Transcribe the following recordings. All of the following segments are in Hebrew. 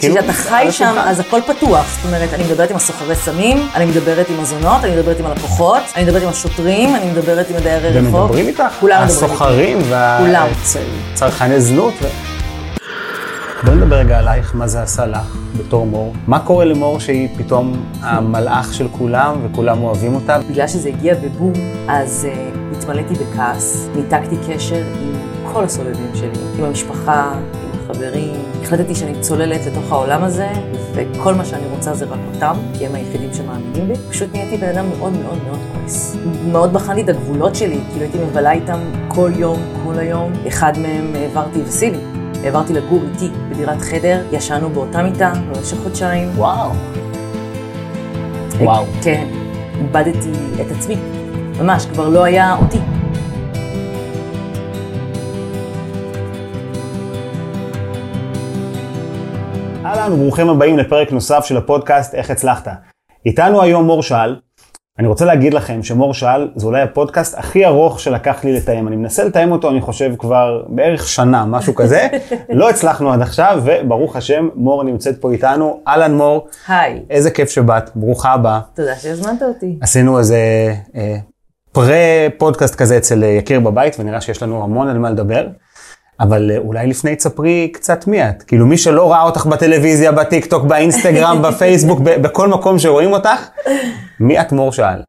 כאילו, כשאתה חי שם. אז הכל פתוח. זאת אומרת, אני מדברת עם הסוחרי סמים, אני מדברת עם הזונות, אני מדברת עם הלקוחות, אני מדברת עם השוטרים, אני מדברת עם הדיירי רחוב. ומדברים איתך? כולם מדברים איתי. הסוחרים. והצרכני זנות. בואי נדבר רגע עלייך, מה זה עשה לך בתור מור. מה קורה למור שהיא פתאום המלאך של כולם וכולם אוהבים אותה? בגלל שזה הגיע בבום, אז uh, התמלאתי בכעס, ניתקתי קשר עם כל הסובבים שלי, עם המשפחה, עם החברים. החלטתי שאני צוללת לתוך העולם הזה, וכל מה שאני רוצה זה רק אותם, כי הם היחידים שמאמינים בי. פשוט נהייתי בן אדם מאוד מאוד מאוד כועס. מאוד בחנתי את הגבולות שלי, כאילו הייתי מבלה איתם כל יום, כל היום. אחד מהם העברתי וסילי. העברתי לגור איתי בדירת חדר, ישנו באותה מיטה במשך חודשיים. וואו. וואו. כן, איבדתי את עצמי. ממש, כבר לא היה אותי. אהלן וברוכים הבאים לפרק נוסף של הפודקאסט איך הצלחת. איתנו היום מור שאל. אני רוצה להגיד לכם שמור שאל זה אולי הפודקאסט הכי ארוך שלקח לי לתאם. אני מנסה לתאם אותו אני חושב כבר בערך שנה, משהו כזה. לא הצלחנו עד עכשיו וברוך השם מור נמצאת פה איתנו. אהלן מור, היי, איזה כיף שבאת, ברוכה הבאה. תודה שהזמנת אותי. עשינו איזה אה, פרה פודקאסט כזה אצל אה, יקיר בבית ונראה שיש לנו המון על מה לדבר. אבל אה, אולי לפני תספרי קצת מי את. כאילו מי שלא ראה אותך בטלוויזיה, בטיק טוק, באינסטגרם, בפייסבוק, ב- בכל מקום שרואים אותך, מי את מור שאל?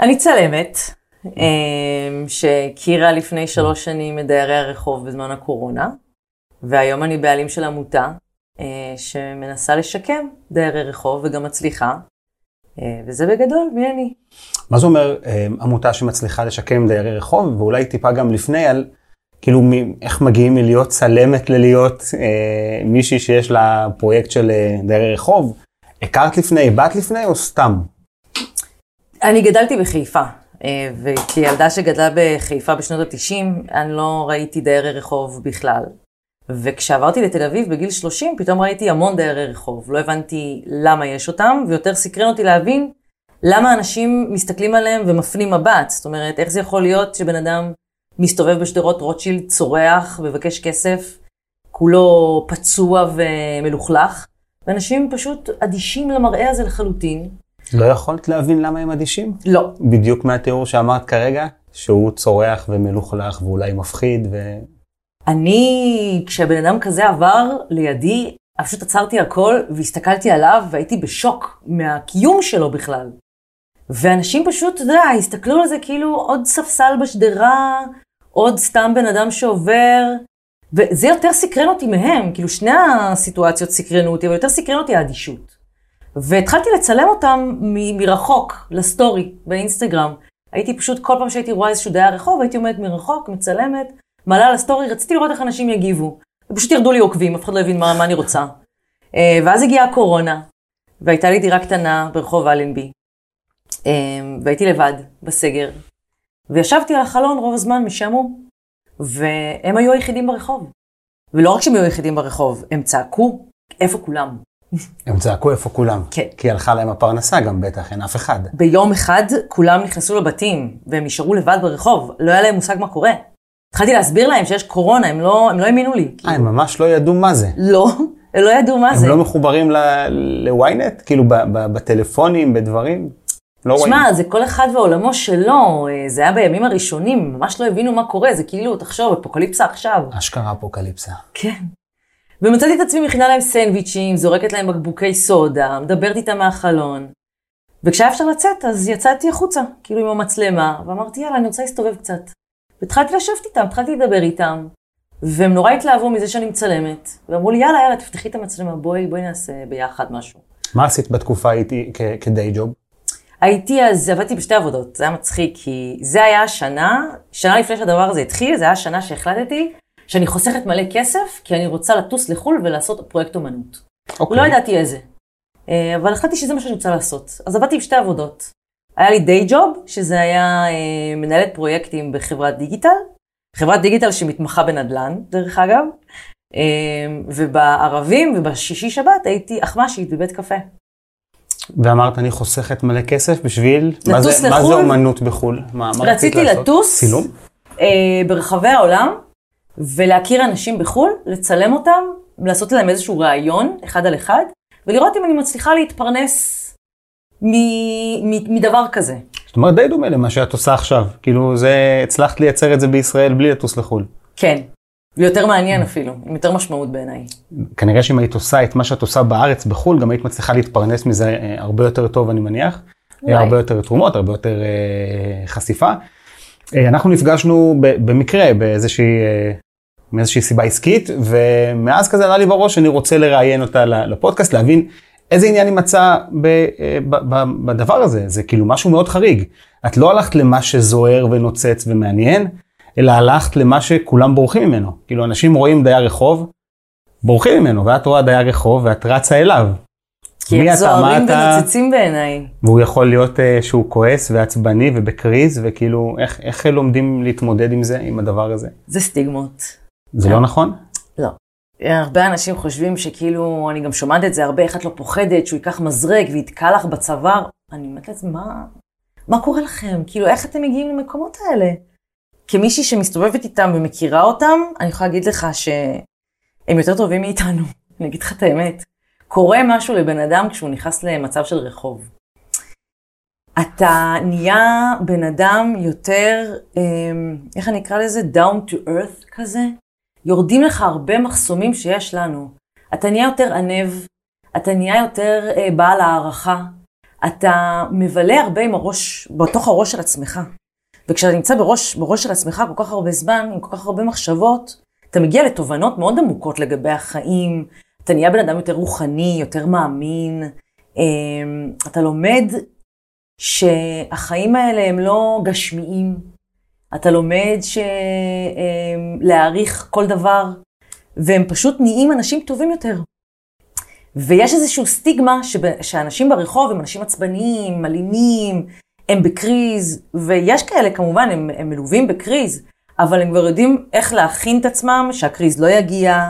אני צלמת, אמ, שהכירה לפני שלוש שנים את דיירי הרחוב בזמן הקורונה, והיום אני בעלים של עמותה אה, שמנסה לשקם דיירי רחוב וגם מצליחה, אה, וזה בגדול, מי אני? מה זה אומר אה, עמותה שמצליחה לשקם דיירי רחוב, ואולי טיפה גם לפני על כאילו איך מגיעים מלהיות צלמת ללהיות אה, מישהי שיש לה פרויקט של אה, דיירי רחוב. הכרת לפני, באת לפני או סתם? אני גדלתי בחיפה, אה, וכילדה שגדלה בחיפה בשנות ה-90, אני לא ראיתי דיירי רחוב בכלל. וכשעברתי לתל אביב בגיל 30, פתאום ראיתי המון דיירי רחוב. לא הבנתי למה יש אותם, ויותר סקרן אותי להבין למה אנשים מסתכלים עליהם ומפנים מבט. זאת אומרת, איך זה יכול להיות שבן אדם מסתובב בשדרות רוטשילד, צורח, מבקש כסף, כולו פצוע ומלוכלך, ואנשים פשוט אדישים למראה הזה לחלוטין. לא יכולת להבין למה הם אדישים? לא, בדיוק מהתיאור שאמרת כרגע, שהוא צורח ומלוכלך ואולי מפחיד ו... אני, כשבן אדם כזה עבר לידי, פשוט עצרתי הכל והסתכלתי עליו והייתי בשוק מהקיום שלו בכלל. ואנשים פשוט, אתה יודע, הסתכלו על זה כאילו עוד ספסל בשדרה, עוד סתם בן אדם שעובר, וזה יותר סקרן אותי מהם, כאילו שני הסיטואציות סקרנו אותי, אבל יותר סקרן אותי האדישות. והתחלתי לצלם אותם מ- מרחוק, לסטורי, באינסטגרם. הייתי פשוט, כל פעם שהייתי רואה איזשהו דייר רחוב, הייתי עומדת מרחוק, מצלמת, מעלה לסטורי, רציתי לראות איך אנשים יגיבו. ופשוט ירדו לי עוקבים, אף אחד לא הבין מה, מה אני רוצה. אה, ואז הגיעה הקורונה, והייתה לי דירה קטנה ברחוב אלנבי. אה, והייתי לבד, בסגר. וישבתי על החלון רוב הזמן משעמום, והם היו היחידים ברחוב. ולא רק שהם היו היחידים ברחוב, הם צעקו, איפה כולם? הם צעקו איפה כולם. כן. כי הלכה להם הפרנסה גם בטח, אין אף אחד. ביום אחד כולם נכנסו לבתים, והם נשארו לבד ברחוב, לא היה להם מושג מה קורה. התחלתי להסביר להם שיש קורונה, הם לא, הם לא האמינו לי. אה, הם ממש לא ידעו מה זה. לא, הם לא ידעו מה הם זה. לא מחוברים ל-ynet? כאילו בטלפונים, בדברים? לא רואים. שמע, זה כל אחד ועולמו שלו, אה, זה היה בימים הראשונים, ממש לא הבינו מה קורה, זה כאילו, תחשוב, אפוקליפסה עכשיו. אשכרה אפוקליפסה. כן. ומצאתי את עצמי מכינה להם סנדוויצ'ים, זורקת להם בקבוקי סודה, מדברת איתם מהחלון. וכשהיה אפשר לצאת, אז יצאתי החוצה, כאילו עם המצלמה, ואמרתי, יאללה, אני רוצה להסתובב קצת. והתחלתי לשבת איתם, התחלתי לדבר איתם, והם נורא התלהבו מזה שאני מצלמת, ואמרו לי, יאללה, יאללה, תפתחי את המצלמה, בואי, בואי נעשה ביחד משהו. מה עשית בתקופה הייתי כ- כדיי ג'וב? הייתי אז, עבדתי בשתי עבודות, זה היה מצחיק, כי זה היה השנה, שנה לפני שהדבר הזה התחיל, זה היה השנה שהחלטתי שאני חוסכת מלא כסף, כי אני רוצה לטוס לחו"ל ולעשות פרויקט אומנות. אוקיי. לא ידעתי איזה. אה, אבל החלטתי שזה מה שאני רוצה לעשות. אז עבדתי בשתי עבודות. היה לי דיי ג'וב, שזה היה אה, מנהלת פרויקטים בחברת דיגיטל, חברת דיגיטל שמתמחה בנדל"ן, דרך אגב, אה, ובערבים ובשישי שבת הייתי אחמ"שית בבית קפה. ואמרת, אני חוסכת מלא כסף בשביל... מה לטוס זה- מה זה לחו"ל? אומנות בחו"ל? מה מה רצית רציתי לעשות? לטוס. צילום? אה, ברחבי העולם, ולהכיר אנשים בחו"ל, לצלם אותם, לעשות להם איזשהו ראיון, אחד על אחד, ולראות אם אני מצליחה להתפרנס מ- מ- מדבר כזה. זאת אומרת, די דומה למה שאת עושה עכשיו. כאילו, זה, הצלחת לייצר את זה בישראל בלי לטוס לחו"ל. כן. ויותר מעניין אפילו, עם יותר משמעות בעיניי. כנראה שאם היית עושה את מה שאת עושה בארץ, בחו"ל, גם היית מצליחה להתפרנס מזה אה, הרבה יותר טוב, אני מניח. אולי. הרבה יותר תרומות, הרבה יותר אה, חשיפה. אה, אנחנו נפגשנו במקרה באיזושהי, אה, מאיזושהי סיבה עסקית, ומאז כזה עלה לי בראש שאני רוצה לראיין אותה לפודקאסט, להבין איזה עניין היא מצאה אה, בדבר הזה. זה כאילו משהו מאוד חריג. את לא הלכת למה שזוהר ונוצץ ומעניין, אלא הלכת למה שכולם בורחים ממנו. כאילו אנשים רואים דייר רחוב, בורחים ממנו, ואת רואה דייר רחוב ואת רצה אליו. כי הם זוהרים? ונוצצים בעיניי. והוא יכול להיות uh, שהוא כועס ועצבני ובקריז, וכאילו, איך, איך לומדים להתמודד עם זה, עם הדבר הזה? זה סטיגמות. זה לא נכון? לא. הרבה אנשים חושבים שכאילו, אני גם שומעת את זה הרבה, איך את לא פוחדת שהוא ייקח מזרק ויתקע לך בצוואר. אני אומרת לעצמי, מה, מה קורה לכם? כאילו, איך אתם מגיעים למקומות האלה? כמישהי שמסתובבת איתם ומכירה אותם, אני יכולה להגיד לך שהם יותר טובים מאיתנו. אני אגיד לך את האמת. קורה משהו לבן אדם כשהוא נכנס למצב של רחוב. אתה נהיה בן אדם יותר, אמ, איך אני אקרא לזה? down to earth כזה. יורדים לך הרבה מחסומים שיש לנו. אתה נהיה יותר ענב, אתה נהיה יותר אה, בעל הערכה, אתה מבלה הרבה עם הראש, בתוך הראש של עצמך. וכשאתה נמצא בראש, בראש של עצמך כל כך הרבה זמן, עם כל כך הרבה מחשבות, אתה מגיע לתובנות מאוד עמוקות לגבי החיים, אתה נהיה בן אדם יותר רוחני, יותר מאמין, אה, אתה לומד שהחיים האלה הם לא גשמיים, אתה לומד ש... אמ, להעריך כל דבר, והם פשוט נהיים אנשים טובים יותר. ויש איזושהי סטיגמה שב... שאנשים ברחוב הם אנשים עצבניים, אלימים, הם בקריז, ויש כאלה כמובן, הם, הם מלווים בקריז, אבל הם כבר יודעים איך להכין את עצמם, שהקריז לא יגיע,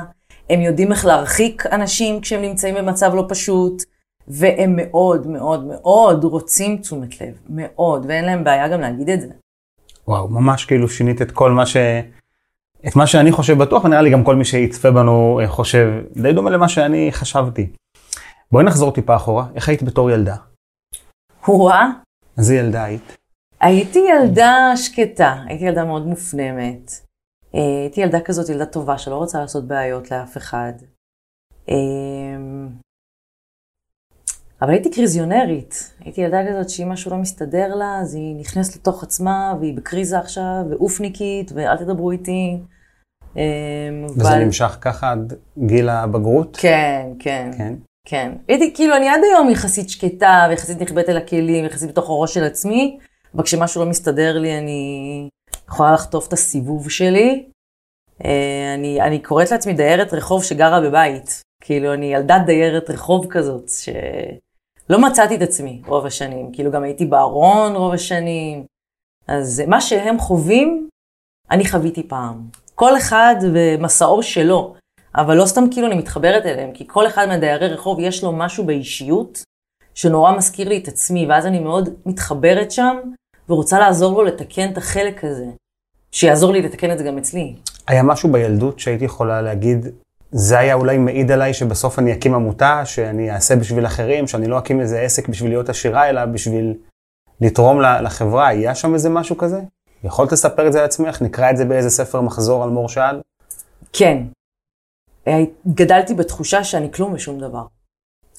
הם יודעים איך להרחיק אנשים כשהם נמצאים במצב לא פשוט, והם מאוד מאוד מאוד רוצים תשומת לב, מאוד, ואין להם בעיה גם להגיד את זה. וואו, ממש כאילו שינית את כל מה ש... את מה שאני חושב בטוח, ונראה לי גם כל מי שיצפה בנו אה, חושב די דומה למה שאני חשבתי. בואי נחזור טיפה אחורה, איך היית בתור ילדה? וואה, איזה ילדה היית? הייתי ילדה שקטה, הייתי ילדה מאוד מופנמת. אה, הייתי ילדה כזאת, ילדה טובה, שלא רוצה לעשות בעיות לאף אחד. אה, אבל הייתי קריזיונרית. הייתי ילדה כזאת שאם משהו לא מסתדר לה, אז היא נכנסת לתוך עצמה, והיא בקריזה עכשיו, ואופניקית, ואל תדברו איתי. אה, וזה אבל- נמשך ככה עד גיל הבגרות? כן, כן. כן. כן. הייתי, כאילו, אני עד היום יחסית שקטה, ויחסית נכבדת אל הכלים, יחסית בתוך הראש של עצמי, אבל כשמשהו לא מסתדר לי, אני יכולה לחטוף את הסיבוב שלי. אה, אני, אני קוראת לעצמי דיירת רחוב שגרה בבית. כאילו, אני ילדת דיירת רחוב כזאת, שלא מצאתי את עצמי רוב השנים. כאילו, גם הייתי בארון רוב השנים. אז מה שהם חווים, אני חוויתי פעם. כל אחד ומסעו שלו. אבל לא סתם כאילו אני מתחברת אליהם, כי כל אחד מהדיירי רחוב יש לו משהו באישיות שנורא מזכיר לי את עצמי, ואז אני מאוד מתחברת שם ורוצה לעזור לו לתקן את החלק הזה, שיעזור לי לתקן את זה גם אצלי. היה משהו בילדות שהייתי יכולה להגיד, זה היה אולי מעיד עליי שבסוף אני אקים עמותה, שאני אעשה בשביל אחרים, שאני לא אקים איזה עסק בשביל להיות עשירה, אלא בשביל לתרום לחברה. היה שם איזה משהו כזה? יכולת לספר את זה לעצמך? נקרא את זה באיזה ספר מחזור על מור שאל? כן, גדלתי בתחושה שאני כלום ושום דבר.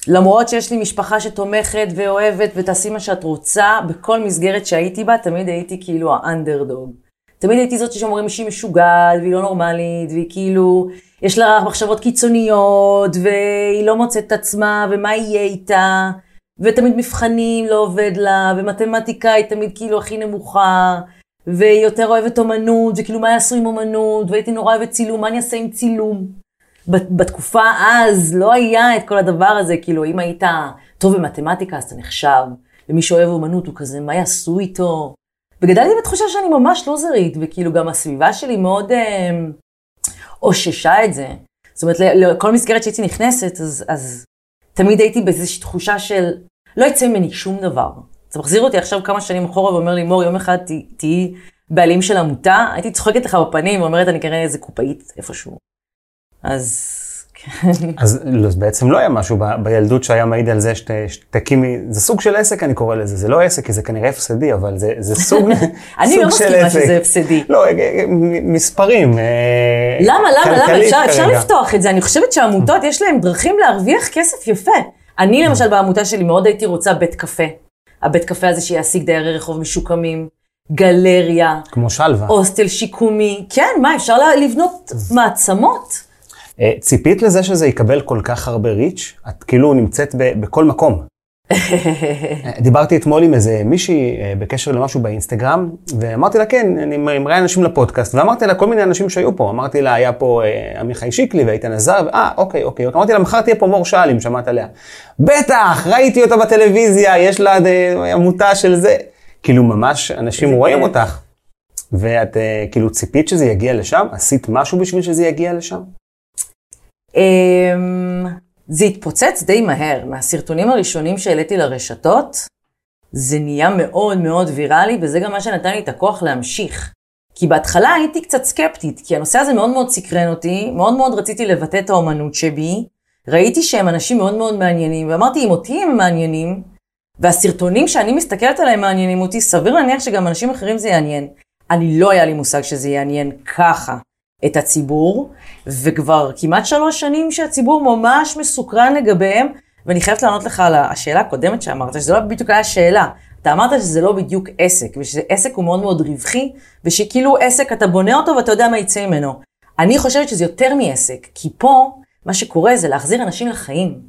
למרות שיש לי משפחה שתומכת ואוהבת ותעשי מה שאת רוצה, בכל מסגרת שהייתי בה, תמיד הייתי כאילו האנדרדוג. תמיד הייתי זאת שאומרים שהיא משוגעת, והיא לא נורמלית, והיא כאילו, יש לה מחשבות קיצוניות, והיא לא מוצאת את עצמה, ומה יהיה איתה, ותמיד מבחנים לא עובד לה, ומתמטיקה היא תמיד כאילו הכי נמוכה, והיא יותר אוהבת אומנות, וכאילו מה יעשו עם אומנות, והייתי נורא אוהבת צילום, מה אני אעשה עם צילום? בת- בתקופה אז לא היה את כל הדבר הזה, כאילו אם היית טוב במתמטיקה אז אתה נחשב, ומי שאוהב אומנות הוא כזה, מה יעשו איתו? וגדלתי בתחושה שאני ממש לוזרית, וכאילו גם הסביבה שלי מאוד אה, אוששה את זה. זאת אומרת, לכל מסגרת שהייתי נכנסת, אז, אז תמיד הייתי באיזושהי תחושה של לא יצא ממני שום דבר. זה מחזיר אותי עכשיו כמה שנים אחורה ואומר לי, מור, יום אחד תהיי בעלים של עמותה, הייתי צוחקת לך בפנים ואומרת, אני כנראה איזה קופאית איפשהו. אז אז לא, אז בעצם לא היה משהו בילדות שהיה מעיד על זה שת- שתקימי, זה סוג של עסק אני קורא לזה, זה לא עסק כי זה כנראה הפסדי, אבל זה, זה סוג, אני סוג לא של מסכימה עסק. שזה הפסדי. לא, אה, אה, מספרים. אה, למה, למה, למה? אפשר, אפשר. לפתוח את זה. אני חושבת שהעמותות, יש להן דרכים להרוויח כסף יפה. אני למשל בעמותה שלי מאוד הייתי רוצה בית קפה. הבית קפה הזה שיעסיק דיירי רחוב משוקמים, גלריה, כמו שלווה. הוסטל שיקומי. כן, מה, אפשר לבנות מעצמות. אה, ציפית לזה שזה יקבל כל כך הרבה ריץ'? את כאילו נמצאת ב, בכל מקום. אה, דיברתי אתמול עם איזה מישהי אה, בקשר למשהו באינסטגרם, ואמרתי לה, כן, אני מראיין אנשים לפודקאסט, ואמרתי לה כל מיני אנשים שהיו פה, אמרתי לה, היה פה עמיחי שיקלי ואיתן עזר, אה, אוקיי, אוקיי, אמרתי לה, מחר תהיה פה מור שאל, אם שמעת עליה. בטח, ראיתי אותה בטלוויזיה, יש לה עמותה של זה. כאילו, ממש אנשים רואים. אותך. ואת כאילו ציפית שזה יגיע לשם? עשית משהו בשביל שזה יגיע לשם? אמ, זה התפוצץ די מהר. מהסרטונים הראשונים שהעליתי לרשתות, זה נהיה מאוד מאוד ויראלי, וזה גם מה שנתן לי את הכוח להמשיך. כי בהתחלה הייתי קצת סקפטית, כי הנושא הזה מאוד מאוד סקרן אותי, מאוד מאוד רציתי לבטא את האומנות שבי, ראיתי שהם אנשים מאוד מאוד מעניינים, ואמרתי, אם אותי הם מעניינים, והסרטונים שאני מסתכלת עליהם מעניינים אותי, סביר להניח שגם אנשים אחרים זה יעניין. אני לא היה לי מושג שזה יעניין ככה את הציבור, וכבר כמעט שלוש שנים שהציבור ממש מסוקרן לגביהם, ואני חייבת לענות לך על השאלה הקודמת שאמרת, שזה לא בדיוק היה שאלה. אתה אמרת שזה לא בדיוק עסק, ושעסק הוא מאוד מאוד רווחי, ושכאילו עסק אתה בונה אותו ואתה יודע מה יצא ממנו. אני חושבת שזה יותר מעסק, כי פה מה שקורה זה להחזיר אנשים לחיים.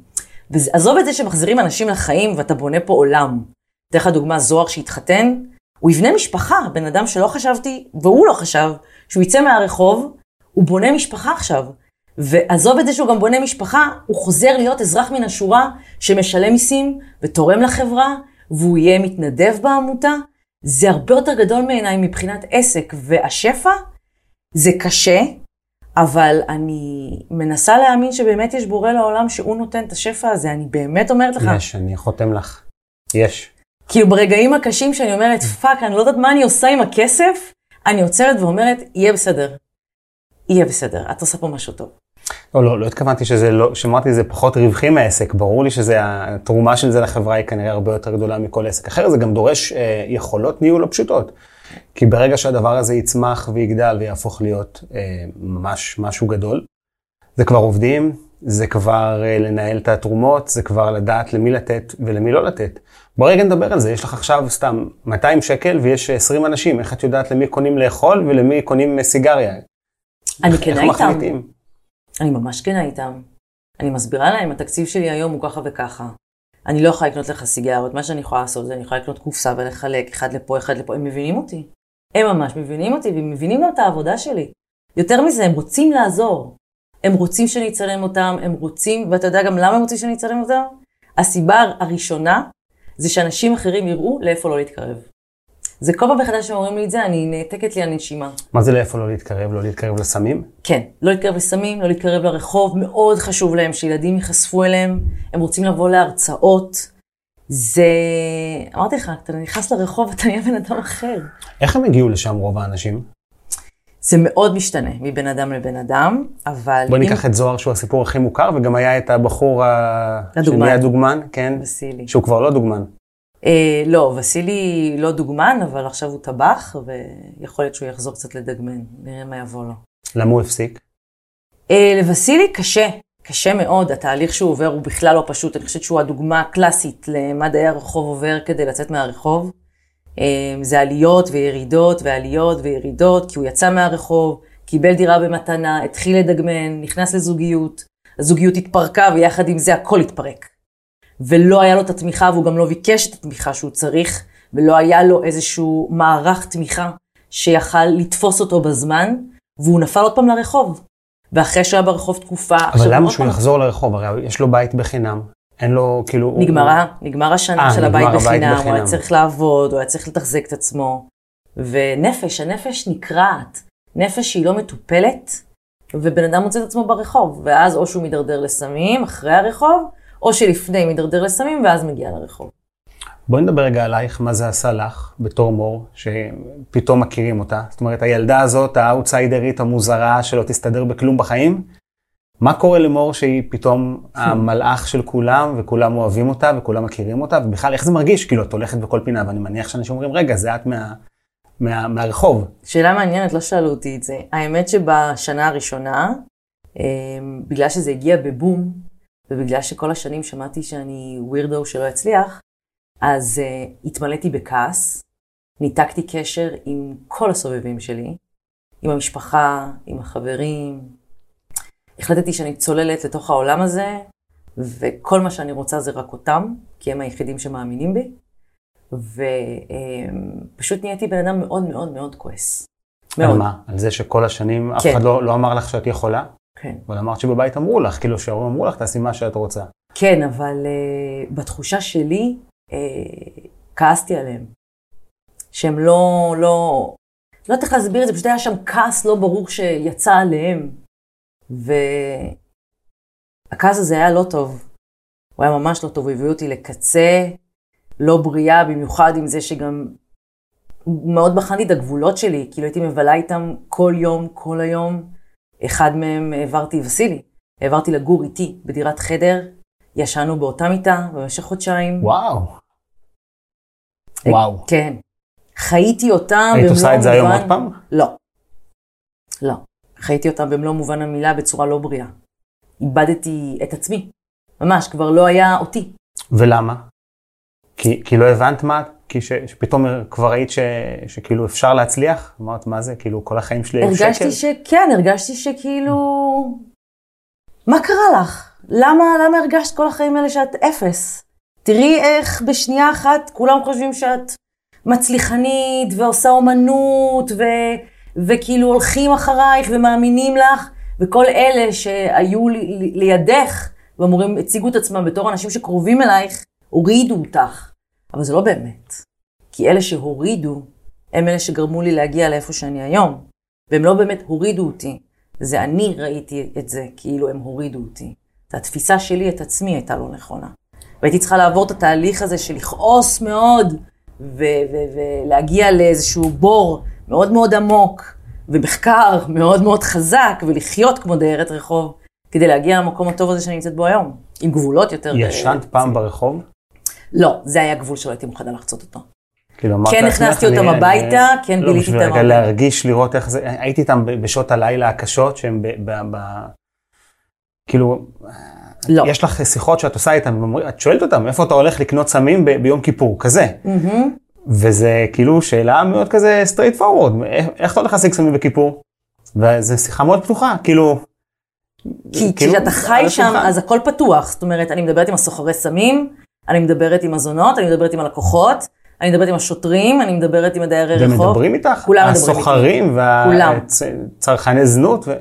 ועזוב את זה שמחזירים אנשים לחיים ואתה בונה פה עולם. אתן לך דוגמה, זוהר שהתחתן, הוא יבנה משפחה, בן אדם שלא חשבתי, והוא לא חשב, שהוא יצא מהרחוב, הוא בונה משפחה עכשיו. ועזוב את זה שהוא גם בונה משפחה, הוא חוזר להיות אזרח מן השורה שמשלם מיסים ותורם לחברה, והוא יהיה מתנדב בעמותה. זה הרבה יותר גדול בעיניי מבחינת עסק, והשפע זה קשה, אבל אני מנסה להאמין שבאמת יש בורא לעולם שהוא נותן את השפע הזה, אני באמת אומרת לך. יש, אני חותם לך. יש. כאילו ברגעים הקשים שאני אומרת, fuck, אני לא יודעת מה אני עושה עם הכסף, אני עוצרת ואומרת, יהיה בסדר. יהיה בסדר, את עושה פה משהו טוב. לא, לא, לא התכוונתי שזה לא, שאמרתי זה פחות רווחי מהעסק, ברור לי שזה, התרומה של זה לחברה היא כנראה הרבה יותר גדולה מכל עסק אחר, זה גם דורש אה, יכולות ניהול לא פשוטות. כי ברגע שהדבר הזה יצמח ויגדל ויהפוך להיות אה, ממש משהו גדול, זה כבר עובדים, זה כבר אה, לנהל את התרומות, זה כבר לדעת למי לתת ולמי לא לתת. בוא רגע נדבר על זה, יש לך עכשיו סתם 200 שקל ויש 20 אנשים, איך את יודעת למי קונים לאכול ולמי קונים אה, סיגריה? אני איך- כנה איך איתם. מחליטים? אני ממש כנה איתם. אני מסבירה להם, התקציב שלי היום הוא ככה וככה. אני לא יכולה לקנות לך סיגרות, מה שאני יכולה לעשות זה אני יכולה לקנות קופסה ולחלק אחד לפה, אחד לפה. הם מבינים אותי. הם ממש מבינים אותי, והם מבינים גם את העבודה שלי. יותר מזה, הם רוצים לעזור. הם רוצים שאני אצלם אותם, הם רוצים, ואתה יודע גם למה הם רוצים שאני אצלם אותם? הסיבה הראשונה זה שאנשים אחרים יראו לאיפה לא להתקרב. זה כל פעם מחדש שהם אומרים לי את זה, אני נעתקת לי הנשימה. מה זה לאיפה לא להתקרב? לא להתקרב לסמים? כן, לא להתקרב לסמים, לא להתקרב לרחוב, מאוד חשוב להם שילדים ייחשפו אליהם, הם רוצים לבוא להרצאות. זה... אמרתי לך, אתה נכנס לרחוב, אתה נהיה בן אדם אחר. איך הם הגיעו לשם רוב האנשים? זה מאוד משתנה מבן אדם לבן אדם, אבל... בוא אם- ניקח את זוהר שהוא הסיפור הכי מוכר, וגם היה את הבחור ה-. שנהיה דוגמן, כן? וסילי. שהוא כבר לא דוגמן. אה, לא, וסילי לא דוגמן, אבל עכשיו הוא טבח, ויכול להיות שהוא יחזור קצת לדגמן, נראה מה יבוא לו. למה הוא הפסיק? אה, לווסילי קשה, קשה מאוד, התהליך שהוא עובר הוא בכלל לא פשוט, אני חושבת שהוא הדוגמה הקלאסית למה דייר הרחוב עובר כדי לצאת מהרחוב. אה, זה עליות וירידות ועליות וירידות, כי הוא יצא מהרחוב, קיבל דירה במתנה, התחיל לדגמן, נכנס לזוגיות, הזוגיות התפרקה ויחד עם זה הכל התפרק. ולא היה לו את התמיכה והוא גם לא ביקש את התמיכה שהוא צריך, ולא היה לו איזשהו מערך תמיכה שיכל לתפוס אותו בזמן, והוא נפל עוד פעם לרחוב. ואחרי שהוא היה ברחוב תקופה, אבל למה שהוא פעם- יחזור לרחוב? הרי יש לו בית בחינם. אין לו, כאילו... הוא- נגמרה, נגמר השנה אה, של הבית נגמר הבית בחינם, הוא היה בחינם. צריך לעבוד, הוא היה צריך לתחזק את עצמו. ונפש, הנפש נקרעת. נפש שהיא לא מטופלת, ובן אדם מוצא את עצמו ברחוב, ואז או שהוא מידרדר לסמים אחרי הרחוב, או שלפני מידרדר לסמים ואז מגיע לרחוב. בואי נדבר רגע עלייך, מה זה עשה לך בתור מור, שפתאום מכירים אותה. זאת אומרת, הילדה הזאת, האאוטסיידרית המוזרה שלא תסתדר בכלום בחיים, מה קורה למור שהיא פתאום המלאך של כולם, וכולם אוהבים אותה, וכולם מכירים אותה, ובכלל, איך זה מרגיש? כאילו, את הולכת בכל פינה, ואני מניח שאנשים אומרים, רגע, זה את מה, מה, מהרחוב. שאלה מעניינת, לא שאלו אותי את זה. האמת שבשנה הראשונה, אה, בגלל שזה הגיע בבום, ובגלל שכל השנים שמעתי שאני ווירדו שלא יצליח, אז uh, התמלאתי בכעס, ניתקתי קשר עם כל הסובבים שלי, עם המשפחה, עם החברים. החלטתי שאני צוללת לתוך העולם הזה, וכל מה שאני רוצה זה רק אותם, כי הם היחידים שמאמינים בי. ופשוט um, נהייתי בן אדם מאוד מאוד מאוד כועס. מאוד. על מה? על זה שכל השנים אף כן. אחד לא, לא אמר לך שאת יכולה? כן. אבל אמרת שבבית אמרו לך, כאילו שההורים אמרו לך, תעשי מה שאת רוצה. כן, אבל uh, בתחושה שלי, uh, כעסתי עליהם. שהם לא, לא, לא יודעת איך להסביר את זה, פשוט היה שם כעס לא ברור שיצא עליהם. והכעס הזה היה לא טוב. הוא היה ממש לא טוב, הוא הביא אותי לקצה לא בריאה, במיוחד עם זה שגם מאוד בחן לי את הגבולות שלי, כאילו הייתי מבלה איתם כל יום, כל היום. אחד מהם העברתי, וסילי, העברתי לגור איתי בדירת חדר, ישנו באותה מיטה במשך חודשיים. וואו. וואו. כן. חייתי אותם היית עושה את זה היום עוד פעם? לא. לא. חייתי אותם במלוא מובן המילה בצורה לא בריאה. איבדתי את עצמי. ממש, כבר לא היה אותי. ולמה? כי, כי לא הבנת מה, כי ש, שפתאום כבר ראית ש, שכאילו אפשר להצליח? אמרת, מה זה? כאילו, כל החיים שלי היו שקל? הרגשתי שכן, הרגשתי שכאילו... מה קרה לך? למה, למה הרגשת כל החיים האלה שאת אפס? תראי איך בשנייה אחת כולם חושבים שאת מצליחנית ועושה אומנות ו, וכאילו הולכים אחרייך ומאמינים לך, וכל אלה שהיו לי, לידך ואמורים, הציגו את עצמם בתור אנשים שקרובים אלייך, הורידו אותך. אבל זה לא באמת. כי אלה שהורידו, הם אלה שגרמו לי להגיע לאיפה שאני היום. והם לא באמת הורידו אותי. זה אני ראיתי את זה כאילו הם הורידו אותי. והתפיסה שלי את עצמי הייתה לא נכונה. והייתי צריכה לעבור את התהליך הזה של לכעוס מאוד, ולהגיע לאיזשהו בור מאוד מאוד עמוק, ומחקר מאוד מאוד חזק, ולחיות כמו דיירת רחוב, כדי להגיע למקום הטוב הזה שאני נמצאת בו היום, עם גבולות יותר... ישנת פעם ברחוב? לא, זה היה גבול שלא הייתי מוכנה לחצות אותו. כאילו, אמרת כן הכנסתי אותם הביתה, כן לא, ביליתי איתם. רגע להרגיש, לראות איך זה, הייתי איתם בשעות הלילה הקשות, שהם ב... כאילו, לא. יש לך שיחות שאת עושה איתם, את שואלת אותם, איפה אתה הולך לקנות סמים ביום כיפור, כזה. וזה כאילו שאלה מאוד כזה straight forward, איך אתה הולך להשיג סמים בכיפור? וזו שיחה מאוד פתוחה, כאילו... כי כאילו, כשאתה חי שם, אז הכל פתוח. זאת אומרת, אני מדברת עם הסוחרי סמים, אני מדברת עם הזונות, אני מדברת עם הלקוחות, אני מדברת עם השוטרים, אני מדברת עם הדיירי רחוב. ומדברים איתך? כולם מדברים איתי. הסוחרים והצרכני זנות, ו...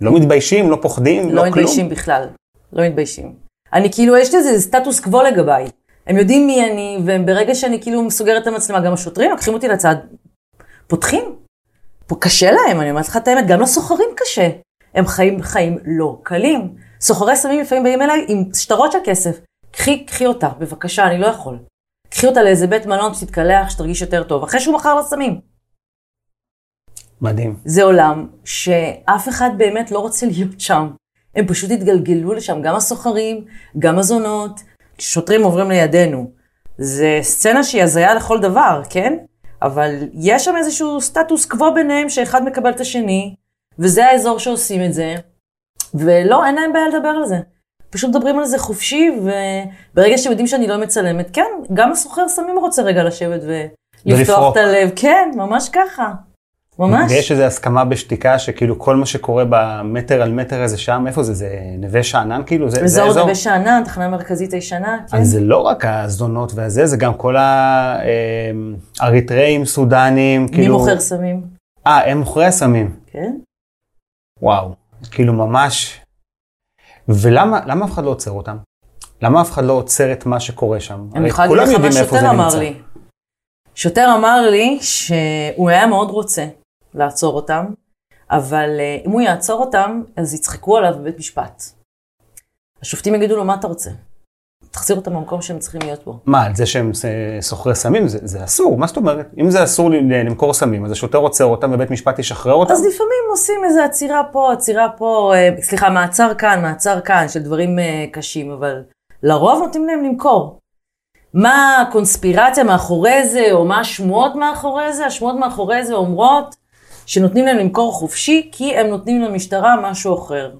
לא מתביישים, לא פוחדים, לא, לא כלום? לא מתביישים בכלל, לא מתביישים. אני כאילו, יש לזה סטטוס קוו לגביי. הם יודעים מי אני, וברגע שאני כאילו סוגרת את המצלמה, גם השוטרים לוקחים אותי לצד, פותחים. פה קשה להם, אני אומרת לך את האמת, גם לסוחרים קשה. הם חיים חיים לא קלים. סוחרי סמים לפעמים באים אליי עם שטרות של כסף. קחי, קחי אותה, בבקשה, אני לא יכול. קחי אותה לאיזה בית מלון שתתקלח, שתרגיש יותר טוב, אחרי שהוא מכר לה סמים. מדהים. זה עולם שאף אחד באמת לא רוצה להיות שם. הם פשוט התגלגלו לשם, גם הסוחרים, גם הזונות, שוטרים עוברים לידינו. זה סצנה שהיא הזיה לכל דבר, כן? אבל יש שם איזשהו סטטוס קוו ביניהם שאחד מקבל את השני, וזה האזור שעושים את זה, ולא, אין להם בעיה לדבר על זה. פשוט מדברים על זה חופשי, וברגע שהם יודעים שאני לא מצלמת, כן, גם הסוחר סמים רוצה רגע לשבת ולפתוח את הלב. כן, ממש ככה. ממש. ויש איזו הסכמה בשתיקה שכאילו כל מה שקורה במטר על מטר הזה שם, איפה זה? זה נווה שאנן כאילו? זה, אזור זה נווה שאנן, תחנה מרכזית הישנה, כן. אז זה לא רק הזונות והזה, זה גם כל האריתראים, סודנים, מי כאילו... מי מוכר סמים? אה, הם מוכרי הסמים. כן. וואו, כאילו ממש ולמה אף אחד לא עוצר אותם? למה אף אחד לא עוצר את מה שקורה שם? אני יכולה להגיד לך מה שוטר אמר לי. שוטר אמר לי שהוא היה מאוד רוצה לעצור אותם, אבל אה, אם הוא יעצור אותם, אז יצחקו עליו בבית משפט. השופטים יגידו לו, מה אתה רוצה? להחזיר אותם במקום שהם צריכים להיות בו. מה, על זה שהם סוחרי סמים? זה, זה אסור, מה זאת אומרת? אם זה אסור למכור סמים, אז השוטר עוצר אותם ובית משפט ישחרר אותם? אז לפעמים עושים איזו עצירה פה, עצירה פה, אה, סליחה, מעצר כאן, מעצר כאן, של דברים אה, קשים, אבל לרוב נותנים להם למכור. מה הקונספירציה מאחורי זה, או מה השמועות מאחורי זה? השמועות מאחורי זה אומרות שנותנים להם למכור חופשי, כי הם נותנים למשטרה משהו אחר.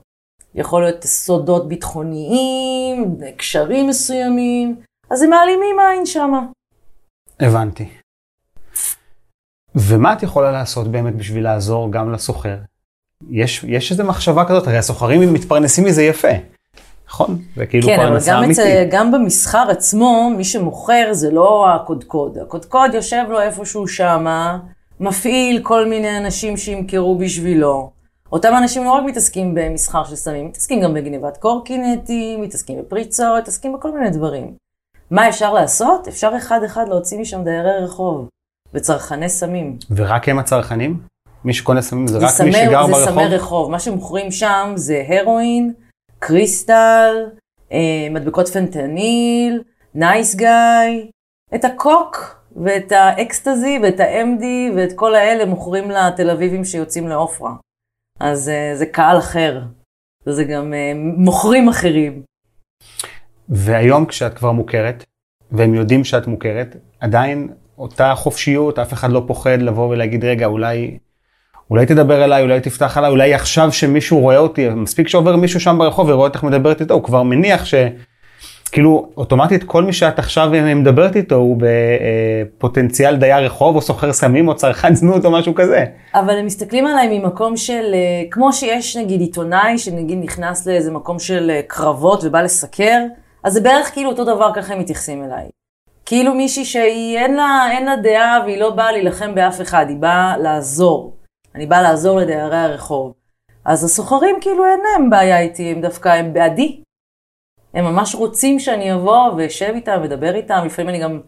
יכול להיות סודות ביטחוניים, קשרים מסוימים, אז הם מעלימים עין שמה. הבנתי. ומה את יכולה לעשות באמת בשביל לעזור גם לסוחר? יש, יש איזו מחשבה כזאת, הרי הסוחרים מתפרנסים מזה יפה, נכון? זה כאילו כן, אבל פרנסה אמיתית. אצל, גם במסחר עצמו, מי שמוכר זה לא הקודקוד. הקודקוד יושב לו איפשהו שמה, מפעיל כל מיני אנשים שימכרו בשבילו. אותם אנשים לא רק מתעסקים במסחר של סמים, מתעסקים גם בגניבת קורקינטים, מתעסקים בפריצות, מתעסקים בכל מיני דברים. מה אפשר לעשות? אפשר אחד-אחד להוציא משם דיירי רחוב וצרכני סמים. ורק הם הצרכנים? מי שקונה סמים זה רק זה מי שגר זה ברחוב? סמי רחוב. מה שמוכרים שם זה הרואין, קריסטל, אה, מדבקות פנטניל, נייס גאי, את הקוק ואת האקסטזי ואת ה-MD ואת כל האלה מוכרים לתל אביבים שיוצאים לעופרה. אז אה, זה קהל אחר. וזה גם אה, מוכרים אחרים. והיום כשאת כבר מוכרת, והם יודעים שאת מוכרת, עדיין אותה חופשיות, אף אחד לא פוחד לבוא ולהגיד, רגע, אולי, אולי תדבר אליי, אולי תפתח עליי, אולי עכשיו שמישהו רואה אותי, מספיק שעובר מישהו שם ברחוב ורואה אותך מדברת איתו, הוא כבר מניח ש... כאילו, אוטומטית כל מי שאת עכשיו מדברת איתו הוא בפוטנציאל דייר רחוב, או סוחר סמים, או צרכן זנות, או משהו כזה. אבל הם מסתכלים עליי ממקום של, אה, כמו שיש נגיד עיתונאי שנגיד נכנס לאיזה מקום של אה, קרבות ובא לסקר, אז זה בערך כאילו אותו דבר ככה הם מתייחסים אליי. כאילו מישהי שהיא אין לה, אין לה דעה והיא לא באה להילחם באף אחד, היא באה לעזור. אני באה לעזור לדיירי הרחוב. אז הסוחרים כאילו אין להם בעיה איתי, הם דווקא, הם בעדי. הם ממש רוצים שאני אבוא ואשב איתם ודבר איתם, לפעמים אני גם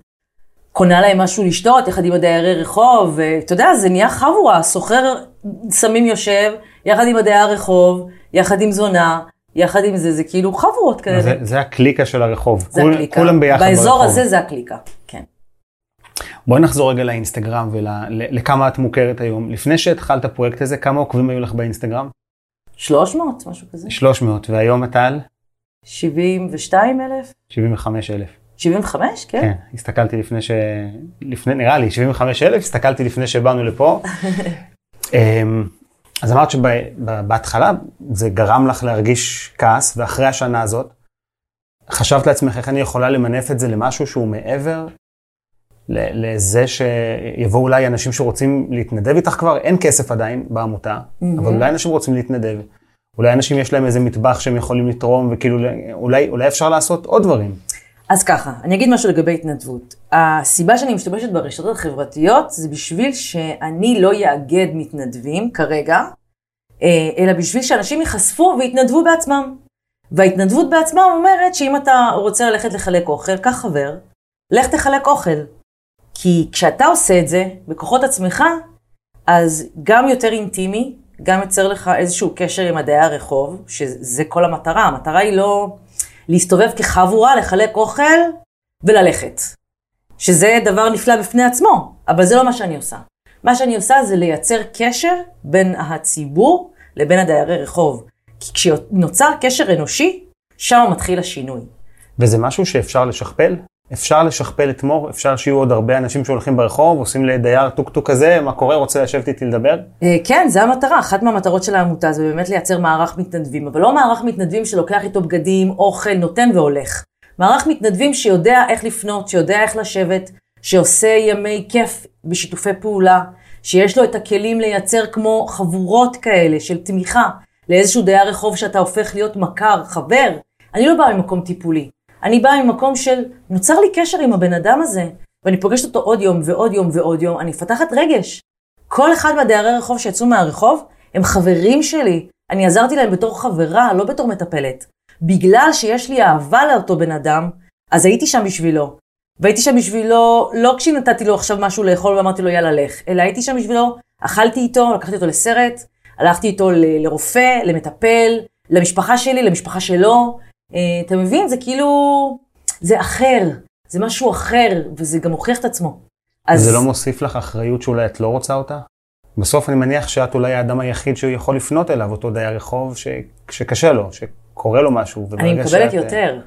קונה להם משהו לשתות יחד עם הדיירי רחוב, ואתה יודע, זה נהיה חבורה, סוחר סמים יושב, יחד עם הדייר רחוב, יחד עם זונה, יחד עם זה, זה כאילו חבורות כאלה. זה, זה הקליקה של הרחוב. זה כול- הקליקה. כולם ביחד באזור ברחוב. הזה זה הקליקה, כן. בואי נחזור רגע לאינסטגרם ולכמה את מוכרת היום. לפני שהתחלת את הפרויקט הזה, כמה עוקבים היו לך באינסטגרם? 300, משהו כזה. 300, והיום אתה על? 72 אלף? 75 אלף. 75, כן? כן, הסתכלתי לפני ש... לפני, נראה לי, 75 אלף, הסתכלתי לפני שבאנו לפה. אמ, אז אמרת שבהתחלה זה גרם לך להרגיש כעס, ואחרי השנה הזאת, חשבת לעצמך איך אני יכולה למנף את זה למשהו שהוא מעבר לזה שיבואו אולי אנשים שרוצים להתנדב איתך כבר, אין כסף עדיין בעמותה, אבל אולי אנשים רוצים להתנדב. אולי אנשים יש להם איזה מטבח שהם יכולים לתרום, וכאילו אולי, אולי אפשר לעשות עוד דברים. אז ככה, אני אגיד משהו לגבי התנדבות. הסיבה שאני משתמשת ברשתות החברתיות זה בשביל שאני לא יאגד מתנדבים כרגע, אה, אלא בשביל שאנשים ייחשפו ויתנדבו בעצמם. וההתנדבות בעצמם אומרת שאם אתה רוצה ללכת לחלק אוכל, קח חבר, לך תחלק אוכל. כי כשאתה עושה את זה בכוחות עצמך, אז גם יותר אינטימי, גם יוצר לך איזשהו קשר עם דיירי הרחוב, שזה כל המטרה. המטרה היא לא להסתובב כחבורה, לחלק אוכל וללכת. שזה דבר נפלא בפני עצמו, אבל זה לא מה שאני עושה. מה שאני עושה זה לייצר קשר בין הציבור לבין הדיירי רחוב. כי כשנוצר קשר אנושי, שם מתחיל השינוי. וזה משהו שאפשר לשכפל? אפשר לשכפל את מור? אפשר שיהיו עוד הרבה אנשים שהולכים ברחוב, עושים לדייר טוק-טוק כזה, מה קורה, רוצה לשבת איתי לדבר? אה, כן, זה המטרה. אחת מהמטרות של העמותה זה באמת לייצר מערך מתנדבים, אבל לא מערך מתנדבים שלוקח איתו בגדים, אוכל, נותן והולך. מערך מתנדבים שיודע איך לפנות, שיודע איך לשבת, שעושה ימי כיף בשיתופי פעולה, שיש לו את הכלים לייצר כמו חבורות כאלה של תמיכה לאיזשהו דייר רחוב שאתה הופך להיות מכר, חבר. אני לא באה ממקום טיפולי. אני באה ממקום של, נוצר לי קשר עם הבן אדם הזה, ואני פוגשת אותו עוד יום ועוד יום ועוד יום, אני מפתחת רגש. כל אחד מהדיירי רחוב שיצאו מהרחוב, הם חברים שלי. אני עזרתי להם בתור חברה, לא בתור מטפלת. בגלל שיש לי אהבה לאותו בן אדם, אז הייתי שם בשבילו. והייתי שם בשבילו, לא כשנתתי לו עכשיו משהו לאכול ואמרתי לו יאללה לך, אלא הייתי שם בשבילו, אכלתי איתו, לקחתי אותו לסרט, הלכתי איתו ל- לרופא, למטפל, למשפחה שלי, למשפחה שלו. אה, אתה מבין? זה כאילו... זה אחר, זה משהו אחר, וזה גם הוכיח את עצמו. אז זה לא מוסיף לך אחריות שאולי את לא רוצה אותה? בסוף אני מניח שאת אולי האדם היחיד שיכול לפנות אליו, אותו דייר רחוב ש... שקשה לו, שקורה לו משהו. אני מקבלת שאת... יותר.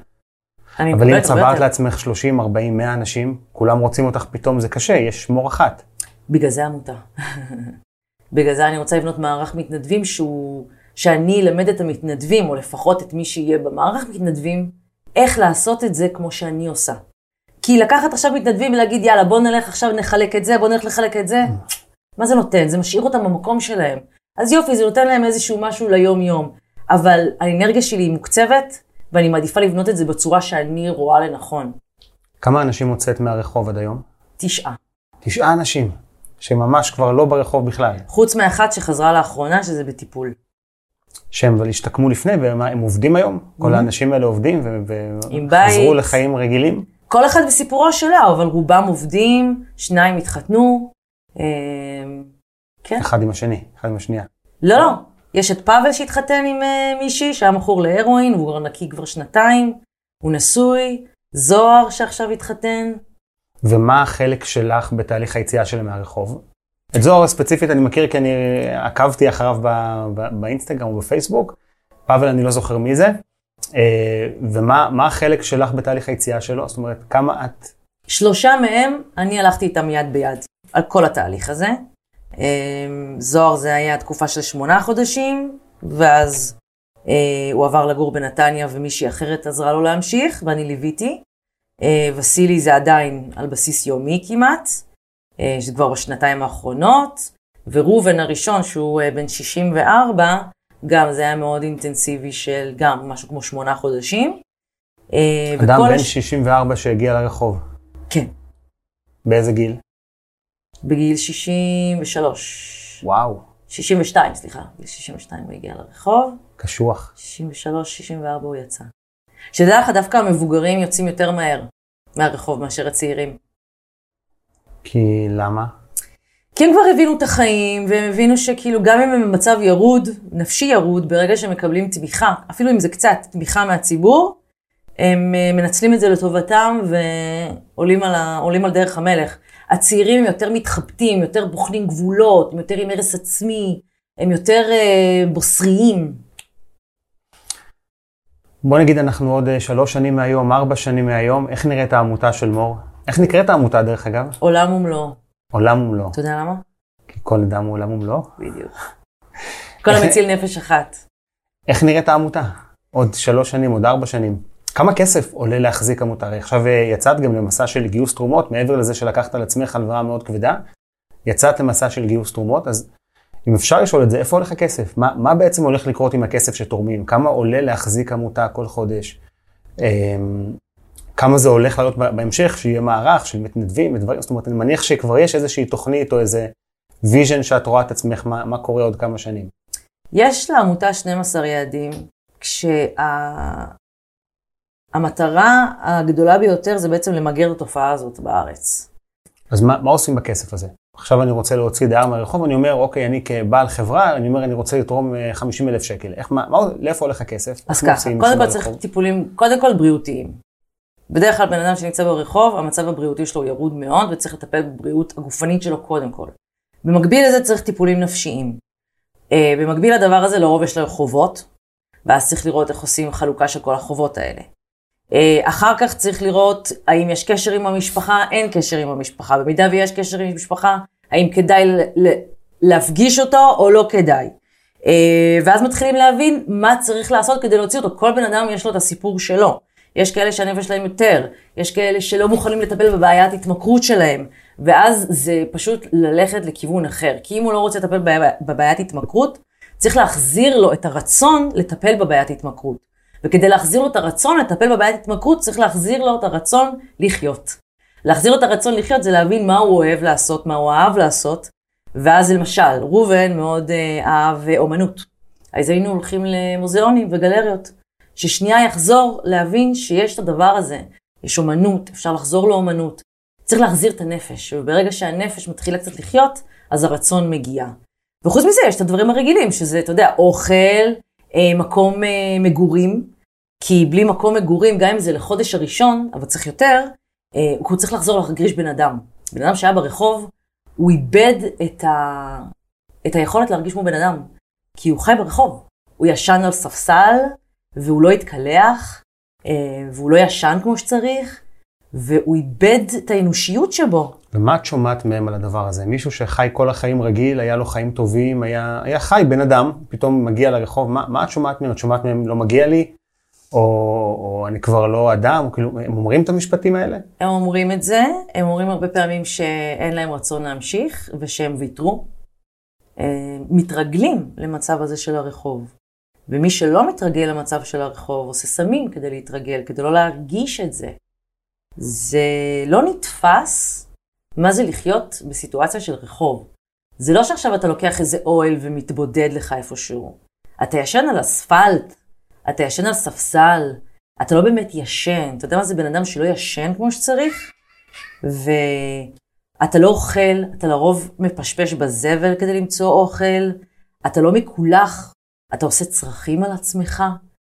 אני אבל אם צבעת לעצמך 30, 40, 100 אנשים, כולם רוצים אותך פתאום, זה קשה, יש מור אחת. בגלל זה עמותה. בגלל זה אני רוצה לבנות מערך מתנדבים שהוא, שאני אלמד את המתנדבים, או לפחות את מי שיהיה במערך מתנדבים, איך לעשות את זה כמו שאני עושה. כי לקחת עכשיו מתנדבים ולהגיד, יאללה, בוא נלך עכשיו נחלק את זה, בוא נלך לחלק את זה, מה זה נותן? זה משאיר אותם במקום שלהם. אז יופי, זה נותן להם איזשהו משהו ליום-יום. אבל האנרגיה שלי היא מוקצבת, ואני מעדיפה לבנות את זה בצורה שאני רואה לנכון. כמה אנשים הוצאת מהרחוב עד היום? תשעה. תשעה אנשים, שממש כבר לא ברחוב בכלל. חוץ מאחת שחזרה לאחרונה, שזה בטיפול. שהם אבל השתקמו לפני, והם עובדים היום? Mm-hmm. כל האנשים האלה עובדים וחזרו לחיים רגילים? כל אחד בסיפורו שלה, אבל רובם עובדים, שניים התחתנו. אה, כן. אחד עם השני, אחד עם השנייה. לא, לא. יש את פאבל שהתחתן עם uh, מישהי שהיה מכור להרואין, כבר נקי כבר שנתיים, הוא נשוי, זוהר שעכשיו התחתן. ומה החלק שלך בתהליך היציאה שלהם מהרחוב? את זוהר ספציפית אני מכיר כי אני עקבתי אחריו ב- ב- באינסטגרם או בפייסבוק. פאבל אני לא זוכר מי זה. אה, ומה החלק שלך בתהליך היציאה שלו? זאת אומרת, כמה את... שלושה מהם, אני הלכתי איתם יד ביד, על כל התהליך הזה. אה, זוהר זה היה תקופה של שמונה חודשים, ואז אה, הוא עבר לגור בנתניה ומישהי אחרת עזרה לו להמשיך, ואני ליוויתי. וסילי זה עדיין על בסיס יומי כמעט, שזה כבר בשנתיים האחרונות. וראובן הראשון, שהוא בן 64, גם זה היה מאוד אינטנסיבי של גם משהו כמו שמונה חודשים. אה, אדם בן הש... 64 שהגיע לרחוב. כן. באיזה גיל? בגיל 63. וואו. 62, סליחה. בגיל 62 הוא הגיע לרחוב. קשוח. 63, 64 הוא יצא. שתדע לך, דווקא המבוגרים יוצאים יותר מהר מהרחוב מאשר הצעירים. כי למה? כי הם כבר הבינו את החיים, והם הבינו שכאילו גם אם הם במצב ירוד, נפשי ירוד, ברגע שהם מקבלים תמיכה, אפילו אם זה קצת תמיכה מהציבור, הם אה, מנצלים את זה לטובתם ועולים על, ה... על דרך המלך. הצעירים הם יותר מתחבטים, יותר בוחנים גבולות, הם יותר עם הרס עצמי, הם יותר אה, בוסריים. בוא נגיד אנחנו עוד אה, שלוש שנים מהיום, ארבע שנים מהיום, איך נראית העמותה של מור? איך נקראת העמותה דרך אגב? עולם ומלואו. עולם ומלואו. אתה יודע למה? כי כל אדם הוא עולם ומלואו. בדיוק. כל המציל נפש אחת. איך נראית העמותה? עוד שלוש שנים, עוד ארבע שנים. כמה כסף עולה להחזיק עמותה? הרי עכשיו אה, יצאת גם למסע של גיוס תרומות, מעבר לזה שלקחת על עצמך הלוואה מאוד כבדה, יצאת למסע של גיוס תרומות, אז אם אפשר לשאול את זה, איפה הולך הכסף? מה, מה בעצם הולך לקרות עם הכסף שתורמים? כמה עולה להחזיק עמותה כל חודש? כמה זה הולך לעלות בהמשך, שיהיה מערך של מתנדבים ודברים, זאת אומרת, אני מניח שכבר יש איזושהי תוכנית או איזה vision שאת רואה את עצמך, מה, מה קורה עוד כמה שנים. יש לעמותה 12 יעדים, כשהמטרה כשה... הגדולה ביותר זה בעצם למגר את התופעה הזאת בארץ. אז מה, מה עושים בכסף הזה? עכשיו אני רוצה להוציא דייר מהרחוב, אני אומר, אוקיי, אני כבעל חברה, אני אומר, אני רוצה לתרום 50 אה, אלף שקל. איך, מה, מה, לאיפה הולך הכסף? אז ככה, קודם כל צריך טיפולים, קודם כל בריאותיים. בדרך כלל בן אדם שנמצא ברחוב, המצב הבריאותי שלו ירוד מאוד וצריך לטפל בבריאות הגופנית שלו קודם כל. במקביל לזה צריך טיפולים נפשיים. Uh, במקביל לדבר הזה לרוב יש לו חובות, ואז צריך לראות איך עושים חלוקה של כל החובות האלה. Uh, אחר כך צריך לראות האם יש קשר עם המשפחה, אין קשר עם המשפחה. במידה ויש קשר עם המשפחה, האם כדאי להפגיש אותו או לא כדאי. Uh, ואז מתחילים להבין מה צריך לעשות כדי להוציא אותו. כל בן אדם יש לו את הסיפור שלו. יש כאלה שהנפש שלהם יותר, יש כאלה שלא מוכנים לטפל בבעיית התמכרות שלהם, ואז זה פשוט ללכת לכיוון אחר. כי אם הוא לא רוצה לטפל בבעיית התמכרות, צריך להחזיר לו את הרצון לטפל בבעיית התמכרות. וכדי להחזיר לו את הרצון לטפל בבעיית התמכרות, צריך להחזיר לו את הרצון לחיות. להחזיר לו את הרצון לחיות זה להבין מה הוא אוהב לעשות, מה הוא אהב לעשות. ואז למשל, ראובן מאוד אה, אהב אומנות. אז היינו הולכים למוזיאונים וגלריות. ששנייה יחזור להבין שיש את הדבר הזה. יש אומנות, אפשר לחזור לאומנות. צריך להחזיר את הנפש, וברגע שהנפש מתחילה קצת לחיות, אז הרצון מגיע. וחוץ מזה יש את הדברים הרגילים, שזה, אתה יודע, אוכל, אה, מקום אה, מגורים, כי בלי מקום מגורים, גם אם זה לחודש הראשון, אבל צריך יותר, אה, הוא צריך לחזור להרגיש בן אדם. בן אדם שהיה ברחוב, הוא איבד את, ה... את היכולת להרגיש כמו בן אדם, כי הוא חי ברחוב. הוא ישן על ספסל, והוא לא התקלח, אה, והוא לא ישן כמו שצריך, והוא איבד את האנושיות שבו. ומה את שומעת מהם על הדבר הזה? מישהו שחי כל החיים רגיל, היה לו חיים טובים, היה, היה חי בן אדם, פתאום מגיע לרחוב, מה, מה את שומעת מהם? את שומעת מהם לא מגיע לי? או, או אני כבר לא אדם? כאילו, הם אומרים את המשפטים האלה? הם אומרים את זה, הם אומרים הרבה פעמים שאין להם רצון להמשיך ושהם ויתרו. מתרגלים למצב הזה של הרחוב. ומי שלא מתרגל למצב של הרחוב עושה סמים כדי להתרגל, כדי לא להרגיש את זה. זה לא נתפס מה זה לחיות בסיטואציה של רחוב. זה לא שעכשיו אתה לוקח איזה אוהל ומתבודד לך איפשהו. אתה ישן על אספלט, אתה ישן על ספסל, אתה לא באמת ישן. אתה יודע מה זה בן אדם שלא ישן כמו שצריך? ואתה לא אוכל, אתה לרוב מפשפש בזבל כדי למצוא אוכל, אתה לא מקולח, אתה עושה צרכים על עצמך,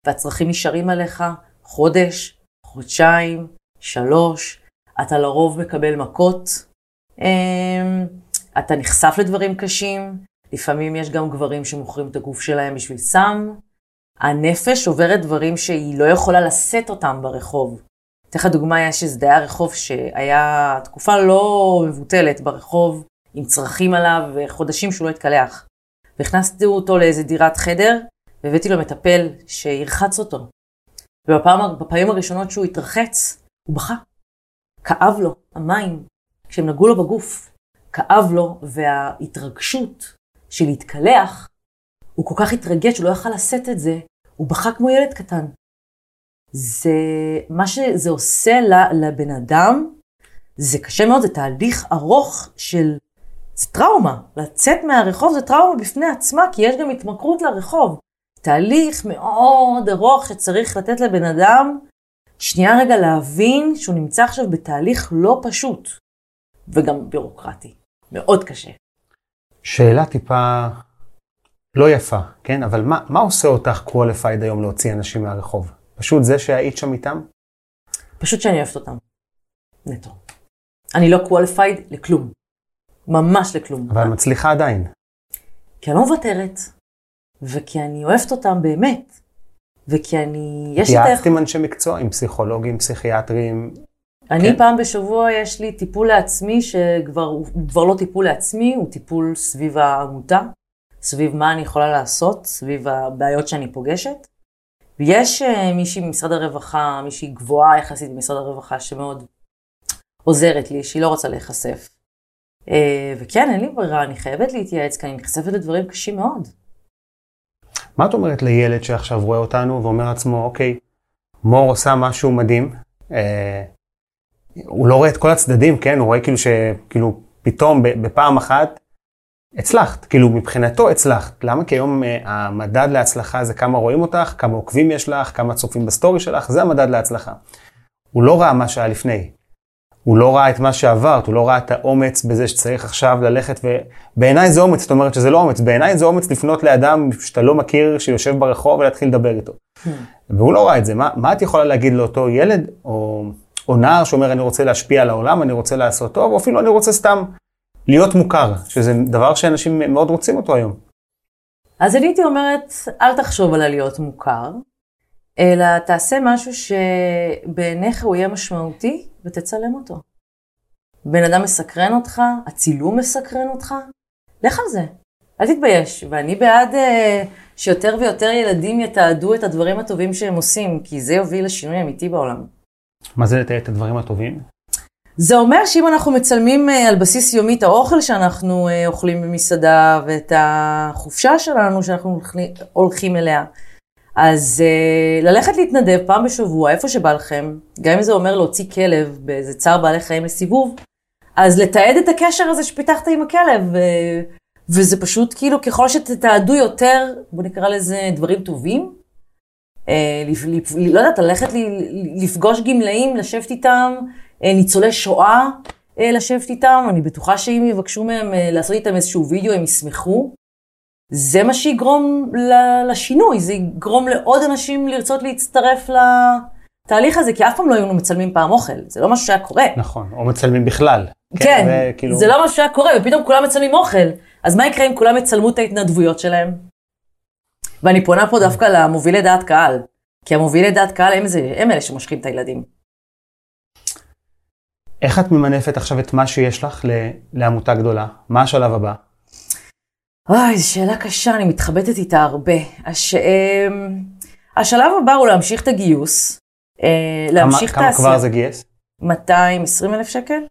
והצרכים נשארים עליך חודש, חודשיים, שלוש, אתה לרוב מקבל מכות, אמ, אתה נחשף לדברים קשים, לפעמים יש גם גברים שמוכרים את הגוף שלהם בשביל סם. הנפש עוברת דברים שהיא לא יכולה לשאת אותם ברחוב. אתן לך דוגמה, יש איזה דייר רחוב שהיה תקופה לא מבוטלת ברחוב, עם צרכים עליו, וחודשים שהוא לא התקלח. והכנסתי אותו לאיזה דירת חדר, והבאתי לו מטפל שירחץ אותו. ובפעמים הראשונות שהוא התרחץ, הוא בכה. כאב לו, המים, כשהם נגעו לו בגוף, כאב לו, וההתרגשות של להתקלח, הוא כל כך התרגש, הוא לא יכל לשאת את זה, הוא בכה כמו ילד קטן. זה, מה שזה עושה לבן אדם, זה קשה מאוד, זה תהליך ארוך של, זה טראומה. לצאת מהרחוב זה טראומה בפני עצמה, כי יש גם התמכרות לרחוב. תהליך מאוד ארוך שצריך לתת לבן אדם שנייה רגע להבין שהוא נמצא עכשיו בתהליך לא פשוט, וגם בירוקרטי, מאוד קשה. שאלה טיפה לא יפה, כן? אבל מה, מה עושה אותך qualified היום להוציא אנשים מהרחוב? פשוט זה שהיית שם איתם? פשוט שאני אוהבת אותם. נטו. אני לא qualified לכלום. ממש לכלום. אבל מצליחה עדיין. כי אני לא מוותרת, וכי אני אוהבת אותם באמת. וכי אני... יש את ה... התייעצת עם אנשי מקצוע, עם פסיכולוגים, פסיכיאטרים. אני כן. פעם בשבוע יש לי טיפול לעצמי, שכבר הוא כבר לא טיפול לעצמי, הוא טיפול סביב העמותה, סביב מה אני יכולה לעשות, סביב הבעיות שאני פוגשת. ויש uh, מישהי ממשרד הרווחה, מישהי גבוהה יחסית במשרד הרווחה, שמאוד עוזרת לי, שהיא לא רוצה להיחשף. Uh, וכן, אין לי ברירה, אני חייבת להתייעץ, כי אני נחשפת לדברים קשים מאוד. מה את אומרת לילד שעכשיו רואה אותנו ואומר לעצמו, אוקיי, מור עושה משהו מדהים, אה, הוא לא רואה את כל הצדדים, כן? הוא רואה כאילו שכאילו פתאום בפעם אחת הצלחת, כאילו מבחינתו הצלחת. למה? כי היום אה, המדד להצלחה זה כמה רואים אותך, כמה עוקבים יש לך, כמה צופים בסטורי שלך, זה המדד להצלחה. הוא לא ראה מה שהיה לפני. הוא לא ראה את מה שעברת, הוא לא ראה את האומץ בזה שצריך עכשיו ללכת ו... בעיניי זה אומץ, זאת אומרת שזה לא אומץ, בעיניי זה אומץ לפנות לאדם שאתה לא מכיר, שיושב ברחוב ולהתחיל לדבר איתו. Hmm. והוא לא ראה את זה. מה, מה את יכולה להגיד לאותו ילד או, או נער שאומר אני רוצה להשפיע על העולם, אני רוצה לעשות טוב, או אפילו אני רוצה סתם להיות מוכר, שזה דבר שאנשים מאוד רוצים אותו היום. אז אני הייתי אומרת, אל תחשוב על הלהיות מוכר, אלא תעשה משהו שבעיניך הוא יהיה משמעותי ותצלם אותו. בן אדם מסקרן אותך, הצילום מסקרן אותך, לך על זה, אל תתבייש. ואני בעד uh, שיותר ויותר ילדים יתעדו את הדברים הטובים שהם עושים, כי זה יוביל לשינוי אמיתי בעולם. מה זה לתעד את הדברים הטובים? זה אומר שאם אנחנו מצלמים uh, על בסיס יומי את האוכל שאנחנו uh, אוכלים במסעדה ואת החופשה שלנו שאנחנו הולכים אליה, אז uh, ללכת להתנדב פעם בשבוע, איפה שבא לכם, גם אם זה אומר להוציא כלב באיזה צער בעלי חיים לסיבוב, אז לתעד את הקשר הזה שפיתחת עם הכלב, ו... וזה פשוט כאילו ככל שתתעדו יותר, בוא נקרא לזה דברים טובים, uh, לפ... לפ... לא יודעת, ללכת לפגוש גמלאים, לשבת איתם, uh, ניצולי שואה, uh, לשבת איתם, אני בטוחה שאם יבקשו מהם uh, לעשות איתם איזשהו וידאו, הם ישמחו. זה מה שיגרום לשינוי, זה יגרום לעוד אנשים לרצות להצטרף לתהליך הזה, כי אף פעם לא היינו מצלמים פעם אוכל, זה לא משהו שהיה קורה. נכון, או מצלמים בכלל. כן, וכאילו- זה לא משהו שהיה קורה, ופתאום כולם מצלמים אוכל. אז מה יקרה אם כולם יצלמו את ההתנדבויות שלהם? ואני פונה פה דווקא למובילי דעת קהל, כי המובילי דעת קהל הם, זה, הם אלה שמושכים את הילדים. איך את ממנפת עכשיו את מה שיש לך לעמותה גדולה? מה השלב הבא? אוי, זו שאלה קשה, אני מתחבטת איתה הרבה. הש... אמ, השלב הבא הוא להמשיך את הגיוס, אה, להמשיך את כמה, כמה העשייה. כבר זה גייס? 220 אלף שקל,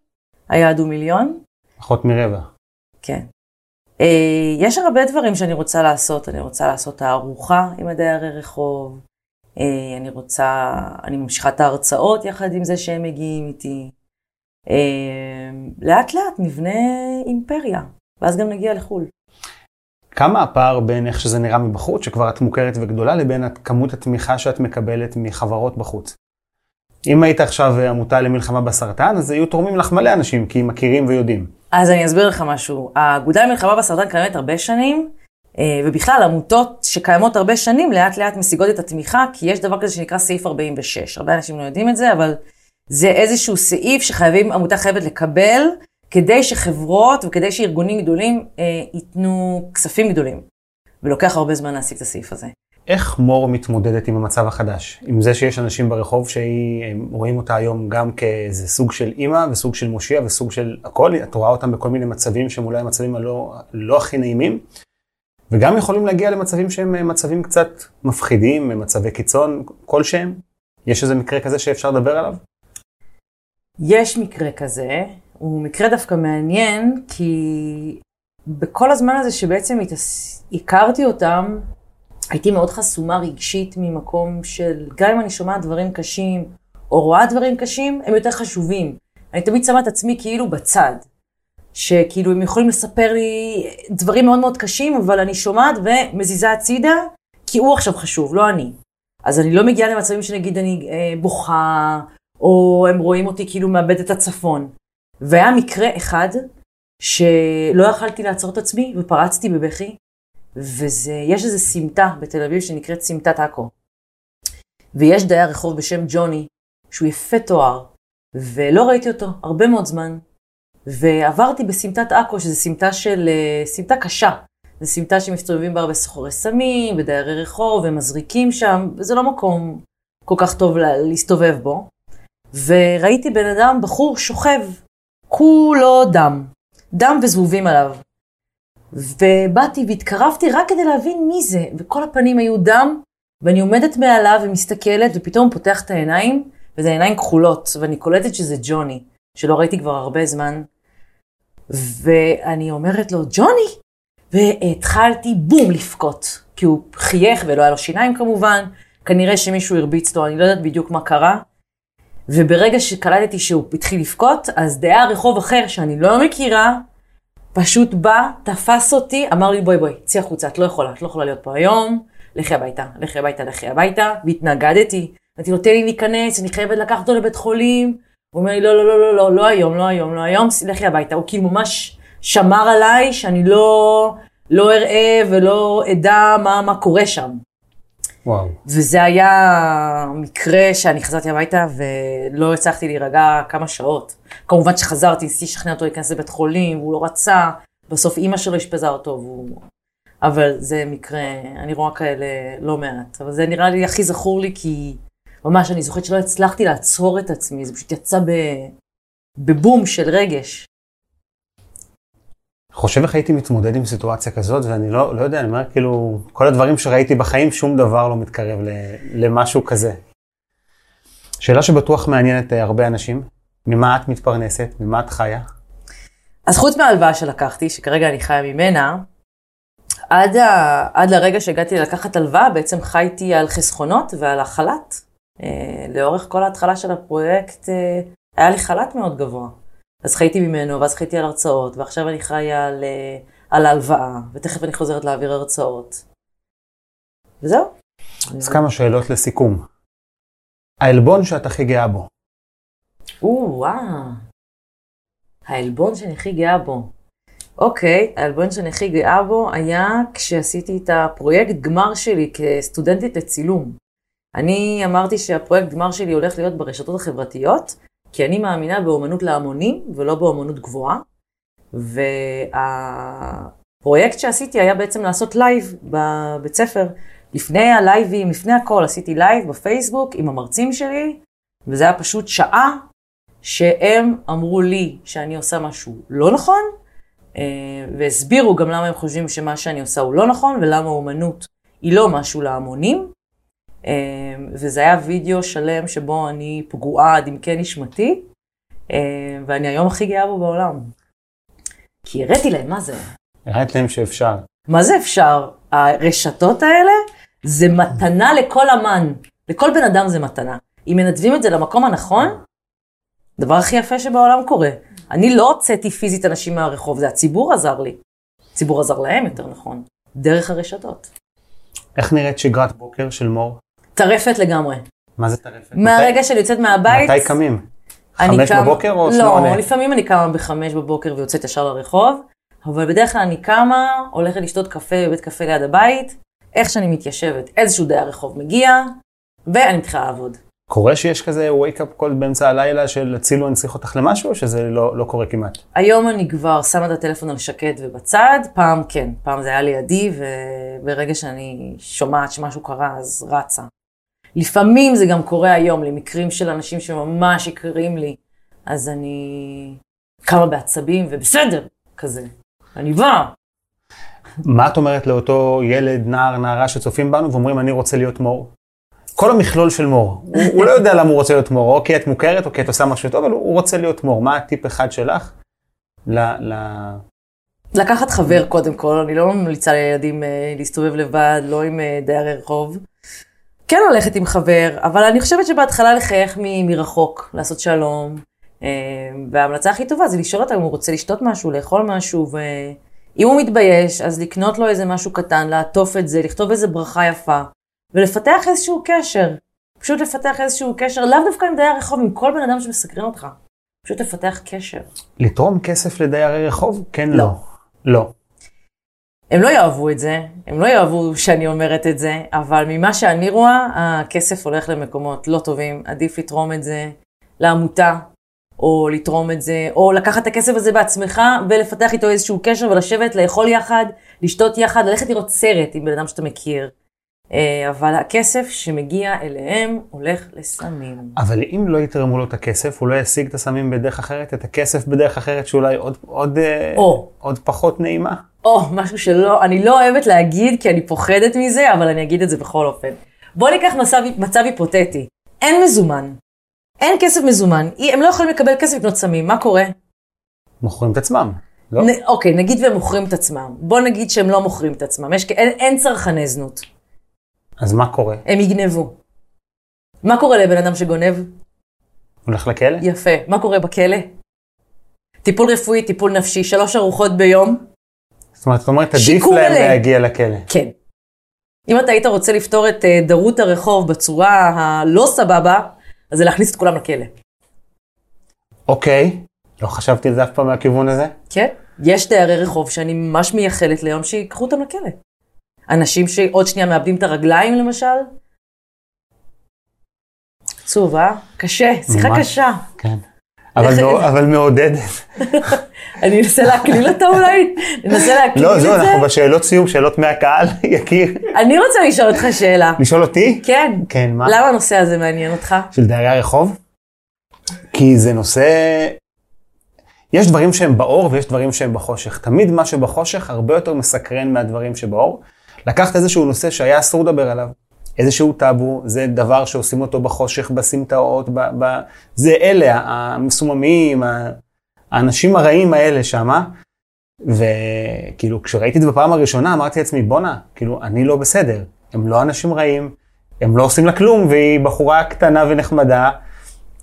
היעד הוא מיליון, פחות מרבע. כן. אה, יש הרבה דברים שאני רוצה לעשות, אני רוצה לעשות תערוכה עם הדיירי רחוב, אה, אני רוצה, אני ממשיכה את ההרצאות יחד עם זה שהם מגיעים איתי. לאט לאט נבנה אימפריה, ואז גם נגיע לחו"ל. כמה הפער בין איך שזה נראה מבחוץ, שכבר את מוכרת וגדולה, לבין כמות התמיכה שאת מקבלת מחברות בחוץ? אם היית עכשיו עמותה למלחמה בסרטן, אז היו תורמים לך מלא אנשים, כי מכירים ויודעים. אז אני אסביר לך משהו. האגודה למלחמה בסרטן קיימת הרבה שנים, אה, ובכלל עמותות שקיימות הרבה שנים לאט לאט משיגות את התמיכה, כי יש דבר כזה שנקרא סעיף 46. הרבה אנשים לא יודעים את זה, אבל זה איזשהו סעיף שחייבים, עמותה חייבת לקבל, כדי שחברות וכדי שארגונים גדולים אה, ייתנו כספים גדולים. ולוקח הרבה זמן להשיג את הסעיף הזה. איך מור מתמודדת עם המצב החדש? עם זה שיש אנשים ברחוב שרואים אותה היום גם כאיזה סוג של אימא וסוג של מושיע וסוג של הכל, את רואה אותם בכל מיני מצבים שהם אולי המצבים הלא לא הכי נעימים, וגם יכולים להגיע למצבים שהם אה, מצבים קצת מפחידים, מצבי קיצון כלשהם. יש איזה מקרה כזה שאפשר לדבר עליו? יש מקרה כזה, הוא מקרה דווקא מעניין, כי בכל הזמן הזה שבעצם התעס... הכרתי אותם, הייתי מאוד חסומה רגשית ממקום של, גם אם אני שומעת דברים קשים, או רואה דברים קשים, הם יותר חשובים. אני תמיד שמה את עצמי כאילו בצד. שכאילו הם יכולים לספר לי דברים מאוד מאוד קשים, אבל אני שומעת ומזיזה הצידה, כי הוא עכשיו חשוב, לא אני. אז אני לא מגיעה למצבים שנגיד אני אה, בוכה, או הם רואים אותי כאילו מאבד את הצפון. והיה מקרה אחד שלא יכלתי לעצור את עצמי ופרצתי בבכי, ויש איזו סמטה בתל אביב שנקראת סמטת עכו. ויש דייר רחוב בשם ג'וני, שהוא יפה תואר, ולא ראיתי אותו הרבה מאוד זמן. ועברתי בסמטת עכו, שזו סמטה של, אה, סמטה קשה. זו סמטה שמסתובבים בה הרבה סוחרי סמים, ודיירי רחוב, ומזריקים שם, וזה לא מקום כל כך טוב לה- להסתובב בו. וראיתי בן אדם, בחור שוכב, כולו דם. דם וזבובים עליו. ובאתי והתקרבתי רק כדי להבין מי זה, וכל הפנים היו דם, ואני עומדת מעליו ומסתכלת, ופתאום פותח את העיניים, וזה עיניים כחולות, ואני קולטת שזה ג'וני, שלא ראיתי כבר הרבה זמן. ואני אומרת לו, ג'וני? והתחלתי בום לבכות, כי הוא חייך ולא היה לו שיניים כמובן, כנראה שמישהו הרביץ לו, אני לא יודעת בדיוק מה קרה. וברגע שקלטתי שהוא התחיל לבכות, אז דייר רחוב אחר שאני לא מכירה, פשוט בא, תפס אותי, אמר לי בואי בואי, צאי החוצה, את לא יכולה, את לא יכולה להיות פה היום, לכי הביתה, לכי הביתה, לכי הביתה, והתנגדתי. אמרתי לו, תן לי להיכנס, אני חייבת לקחת אותו לבית חולים. הוא אומר לי, לא, לא, לא, לא, לא, לא היום, לא היום, לא היום, לכי הביתה. הוא כאילו ממש שמר עליי שאני לא, לא אראה ולא אדע מה, מה קורה שם. וואו. וזה היה מקרה שאני חזרתי הביתה ולא הצלחתי להירגע כמה שעות. כמובן שחזרתי, ניסיתי לשכנע אותו להיכנס לבית חולים, והוא לא רצה, בסוף אימא שלו אשפזה אותו, והוא... אבל זה מקרה, אני רואה כאלה לא מעט. אבל זה נראה לי הכי זכור לי, כי ממש אני זוכרת שלא הצלחתי לעצור את עצמי, זה פשוט יצא ב... בבום של רגש. חושב איך הייתי מתמודד עם סיטואציה כזאת, ואני לא, לא יודע, אני אומר, כאילו, כל הדברים שראיתי בחיים, שום דבר לא מתקרב ל, למשהו כזה. שאלה שבטוח מעניינת אה, הרבה אנשים, ממה את מתפרנסת? ממה את חיה? אז חוץ מההלוואה שלקחתי, שכרגע אני חיה ממנה, עד, ה... עד לרגע שהגעתי לקחת הלוואה, בעצם חייתי על חסכונות ועל החל"ת. אה, לאורך כל ההתחלה של הפרויקט אה, היה לי חל"ת מאוד גבוה. אז חייתי ממנו, ואז חייתי על הרצאות, ועכשיו אני חיה על, אה, על ההלוואה, ותכף אני חוזרת להעביר הרצאות. וזהו. אז כמה שאלות לסיכום. העלבון שאת הכי גאה בו. או, וואו. העלבון שאני הכי גאה בו. אוקיי, העלבון שאני הכי גאה בו היה כשעשיתי את הפרויקט גמר שלי כסטודנטית לצילום. אני אמרתי שהפרויקט גמר שלי הולך להיות ברשתות החברתיות, כי אני מאמינה באומנות להמונים ולא באומנות גבוהה. והפרויקט שעשיתי היה בעצם לעשות לייב בבית ספר. לפני הלייבים, לפני הכל, עשיתי לייב בפייסבוק עם המרצים שלי, וזה היה פשוט שעה שהם אמרו לי שאני עושה משהו לא נכון, אה, והסבירו גם למה הם חושבים שמה שאני עושה הוא לא נכון, ולמה אומנות היא לא משהו להמונים. אה, וזה היה וידאו שלם שבו אני פגועה עד עמקי נשמתי, אה, ואני היום הכי גאה בו בעולם. כי הראיתי להם מה זה. הראית להם שאפשר. מה זה אפשר? הרשתות האלה זה מתנה לכל אמן. לכל בן אדם זה מתנה. אם מנדבים את זה למקום הנכון, הדבר הכי יפה שבעולם קורה. אני לא הוצאתי פיזית אנשים מהרחוב, זה הציבור עזר לי. הציבור עזר להם, יותר נכון. דרך הרשתות. איך נראית שגרת בוקר של מור? טרפת לגמרי. מה זה טרפת? מהרגע שאני יוצאת מהבית... מתי קמים? חמש קם- בבוקר או לא, שמונה? לפעמים אני קמה בחמש בבוקר ויוצאת ישר לרחוב, אבל בדרך כלל אני קמה, הולכת לשתות קפה בבית קפה ליד הבית, איך שאני מתיישבת, איזשהו דייר רחוב מגיע, ואני מתחילה לעבוד. קורה שיש כזה wake up call באמצע הלילה של הצילו אני צריך אותך למשהו, או שזה לא, לא קורה כמעט? היום אני כבר שמה את הטלפון על שקט ובצד, פעם כן, פעם זה היה לידי, וברגע שאני שומעת שמשהו קרה, אז רצה. לפעמים זה גם קורה היום, למקרים של אנשים שממש יקרים לי, אז אני קמה בעצבים, ובסדר, כזה. אני באה. מה את אומרת לאותו ילד, נער, נערה שצופים בנו ואומרים אני רוצה להיות מור? כל המכלול של מור. הוא, הוא לא יודע למה הוא רוצה להיות מור, או כי את מוכרת או כי את עושה משהו טוב, אבל הוא, הוא רוצה להיות מור. מה הטיפ אחד שלך? ל, ל... לקחת חבר קודם כל, אני לא ממליצה לילדים אה, להסתובב לבד, לא עם אה, דיירי רחוב. כן ללכת עם חבר, אבל אני חושבת שבהתחלה לחייך מ- מרחוק, לעשות שלום. אה, וההמלצה הכי טובה זה לשאול אותם אם הוא רוצה לשתות משהו, לאכול משהו, ואם הוא מתבייש, אז לקנות לו איזה משהו קטן, לעטוף את זה, לכתוב איזה ברכה יפה, ולפתח איזשהו קשר. פשוט לפתח איזשהו קשר, לאו דווקא עם דייר רחוב, עם כל בן אדם שמסקרן אותך. פשוט לפתח קשר. לתרום כסף לדיירי רחוב? כן, לא. לא. לא. הם לא יאהבו את זה, הם לא יאהבו שאני אומרת את זה, אבל ממה שאני רואה, הכסף הולך למקומות לא טובים, עדיף לתרום את זה לעמותה, או לתרום את זה, או לקחת את הכסף הזה בעצמך ולפתח איתו איזשהו קשר ולשבת, לאכול יחד, לשתות יחד, ללכת לראות סרט עם בן אדם שאתה מכיר. אה, אבל הכסף שמגיע אליהם הולך לסמים. אבל אם לא יתרמו לו את הכסף, הוא לא ישיג את הסמים בדרך אחרת, את הכסף בדרך אחרת שאולי עוד, עוד, אה, או. עוד פחות נעימה. או, משהו שלא, אני לא אוהבת להגיד כי אני פוחדת מזה, אבל אני אגיד את זה בכל אופן. בוא ניקח מצב, מצב היפותטי. אין מזומן. אין כסף מזומן. הם לא יכולים לקבל כסף לקנות סמים, מה קורה? מוכרים את עצמם. לא? נ, אוקיי, נגיד והם מוכרים את עצמם. בוא נגיד שהם לא מוכרים את עצמם. יש, אין, אין צרכני זנות. אז מה קורה? הם יגנבו. מה קורה לבן אדם שגונב? הולך לכלא? יפה. מה קורה בכלא? טיפול רפואי, טיפול נפשי, שלוש ארוחות ביום. זאת אומרת, זאת אומרת, עדיף להם מלא. להגיע לכלא. כן. אם אתה היית רוצה לפתור את אה, דרות הרחוב בצורה הלא סבבה, אז זה להכניס את כולם לכלא. אוקיי, לא חשבתי על זה אף פעם מהכיוון הזה. כן? יש דיירי רחוב שאני ממש מייחלת ליום שיקחו אותם לכלא. אנשים שעוד שנייה מאבדים את הרגליים למשל. עצוב, אה? קשה, שיחה ממש. קשה. כן. אבל, מעודדת. אני אנסה להקליל אותה אולי? ננסה להקליל לא, את זה? אנחנו בשאלות סיום, שאלות מהקהל, יקיר. אני רוצה לשאול אותך שאלה. לשאול אותי? כן. כן, מה? למה הנושא הזה מעניין אותך? של דיירי הרחוב? כי זה נושא... יש דברים שהם באור ויש דברים שהם בחושך. תמיד מה שבחושך הרבה יותר מסקרן מהדברים שבאור. לקחת איזשהו נושא שהיה אסור לדבר עליו, איזשהו טאבו, זה דבר שעושים אותו בחושך, בסמטאות, ב, ב... זה אלה, המסוממים, האנשים הרעים האלה שמה. וכאילו, כשראיתי את זה בפעם הראשונה, אמרתי לעצמי, בואנה, כאילו, אני לא בסדר. הם לא אנשים רעים, הם לא עושים לה כלום, והיא בחורה קטנה ונחמדה,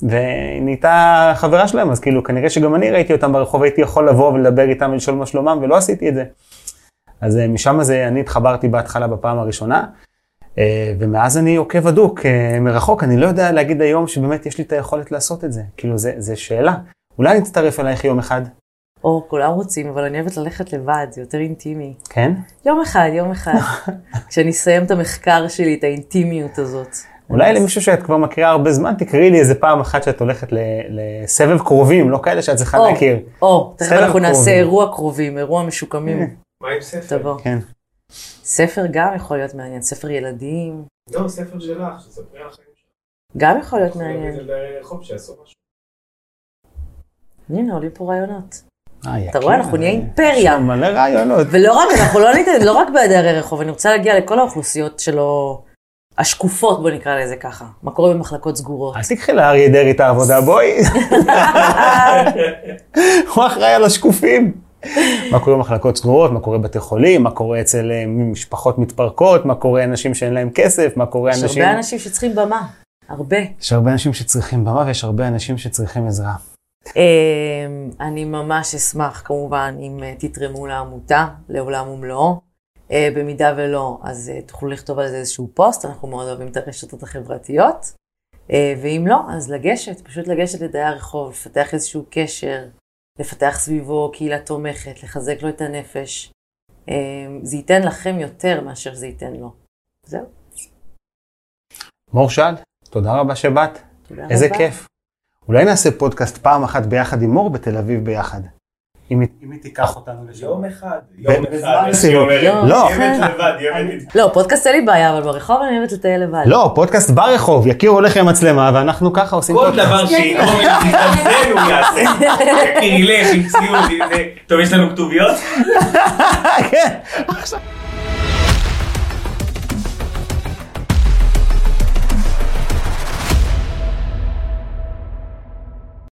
והיא נהייתה חברה שלהם, אז כאילו, כנראה שגם אני ראיתי אותם ברחוב, הייתי יכול לבוא ולדבר איתם ולשאול מה שלומם, ולא עשיתי את זה. אז אה, משם זה, אני התחברתי בהתחלה בפעם הראשונה, ומאז אני עוקב הדוק אה, מרחוק, אני לא יודע להגיד היום שבאמת יש לי את היכולת לעשות את זה. כאילו, זה, זה שאלה. אולי אני אצטרף אלייך יום אחד, או, כולם רוצים, אבל אני אוהבת ללכת לבד, זה יותר אינטימי. כן? יום אחד, יום אחד. כשאני אסיים את המחקר שלי, את האינטימיות הזאת. אולי למישהו שאת כבר מכירה הרבה זמן, תקראי לי איזה פעם אחת שאת הולכת לסבב קרובים, לא כאלה שאת צריכה להכיר. או, תכף אנחנו נעשה קרובים. אירוע קרובים, אירוע משוקמים. מה עם ספר? תבוא. כן. ספר גם יכול להיות מעניין, ספר ילדים, לא, ספר שלך, שתספרי על החיים שלך. גם יכול להיות מעניין. הנה, עולים פה רעיונות. אה, אתה רואה, יקיר, אנחנו נהיה אה, אימפריה. יש לנו מלא רעיונות. ולא רק, אנחנו לא ניתן, לא רק בדיירי רחוב, אני רוצה להגיע לכל האוכלוסיות שלו, השקופות, בוא נקרא לזה ככה. מה קורה במחלקות סגורות. אז תיקחי לאריה דרעי את העבודה, בואי. הוא אחראי על השקופים. מה קורה במחלקות סגורות, מה קורה בבתי חולים, מה קורה אצל אה, משפחות מתפרקות, מה קורה אנשים שאין להם כסף, מה קורה יש אנשים... הרבה אנשים שצריכים במה, הרבה. יש הרבה אנשים שצריכים במה ויש הרבה אנשים שצריכים עזרה. אמ, אני ממש אשמח כמובן אם אה, תתרמו לעמותה, לעולם ומלואו. אה, במידה ולא, אז אה, תוכלו לכתוב על זה איזשהו פוסט, אנחנו מאוד אוהבים את הרשתות החברתיות. אה, ואם לא, אז לגשת, פשוט לגשת לדייר רחוב, לפתח איזשהו קשר, לפתח סביבו קהילה תומכת, לחזק לו את הנפש. אה, זה ייתן לכם יותר מאשר זה ייתן לו. זהו. מור שאל, תודה רבה שבאת, תודה איזה רבה. כיף. אולי נעשה פודקאסט פעם אחת ביחד עם מור בתל אביב ביחד. אם היא- תיקח אותנו לשם. יום אחד. יום אחד. לא. לא, פודקאסט אין לי בעיה, אבל ברחוב אני אוהבת לטייל לבד. לא, פודקאסט ברחוב, יקיר הולך עם מצלמה ואנחנו ככה עושים כל פודקאסט. דבר שיגרום לי להזדמזן הוא יעשה. יקיר ילך עם ציוד, זה. טוב, יש לנו כתוביות? כן. עכשיו-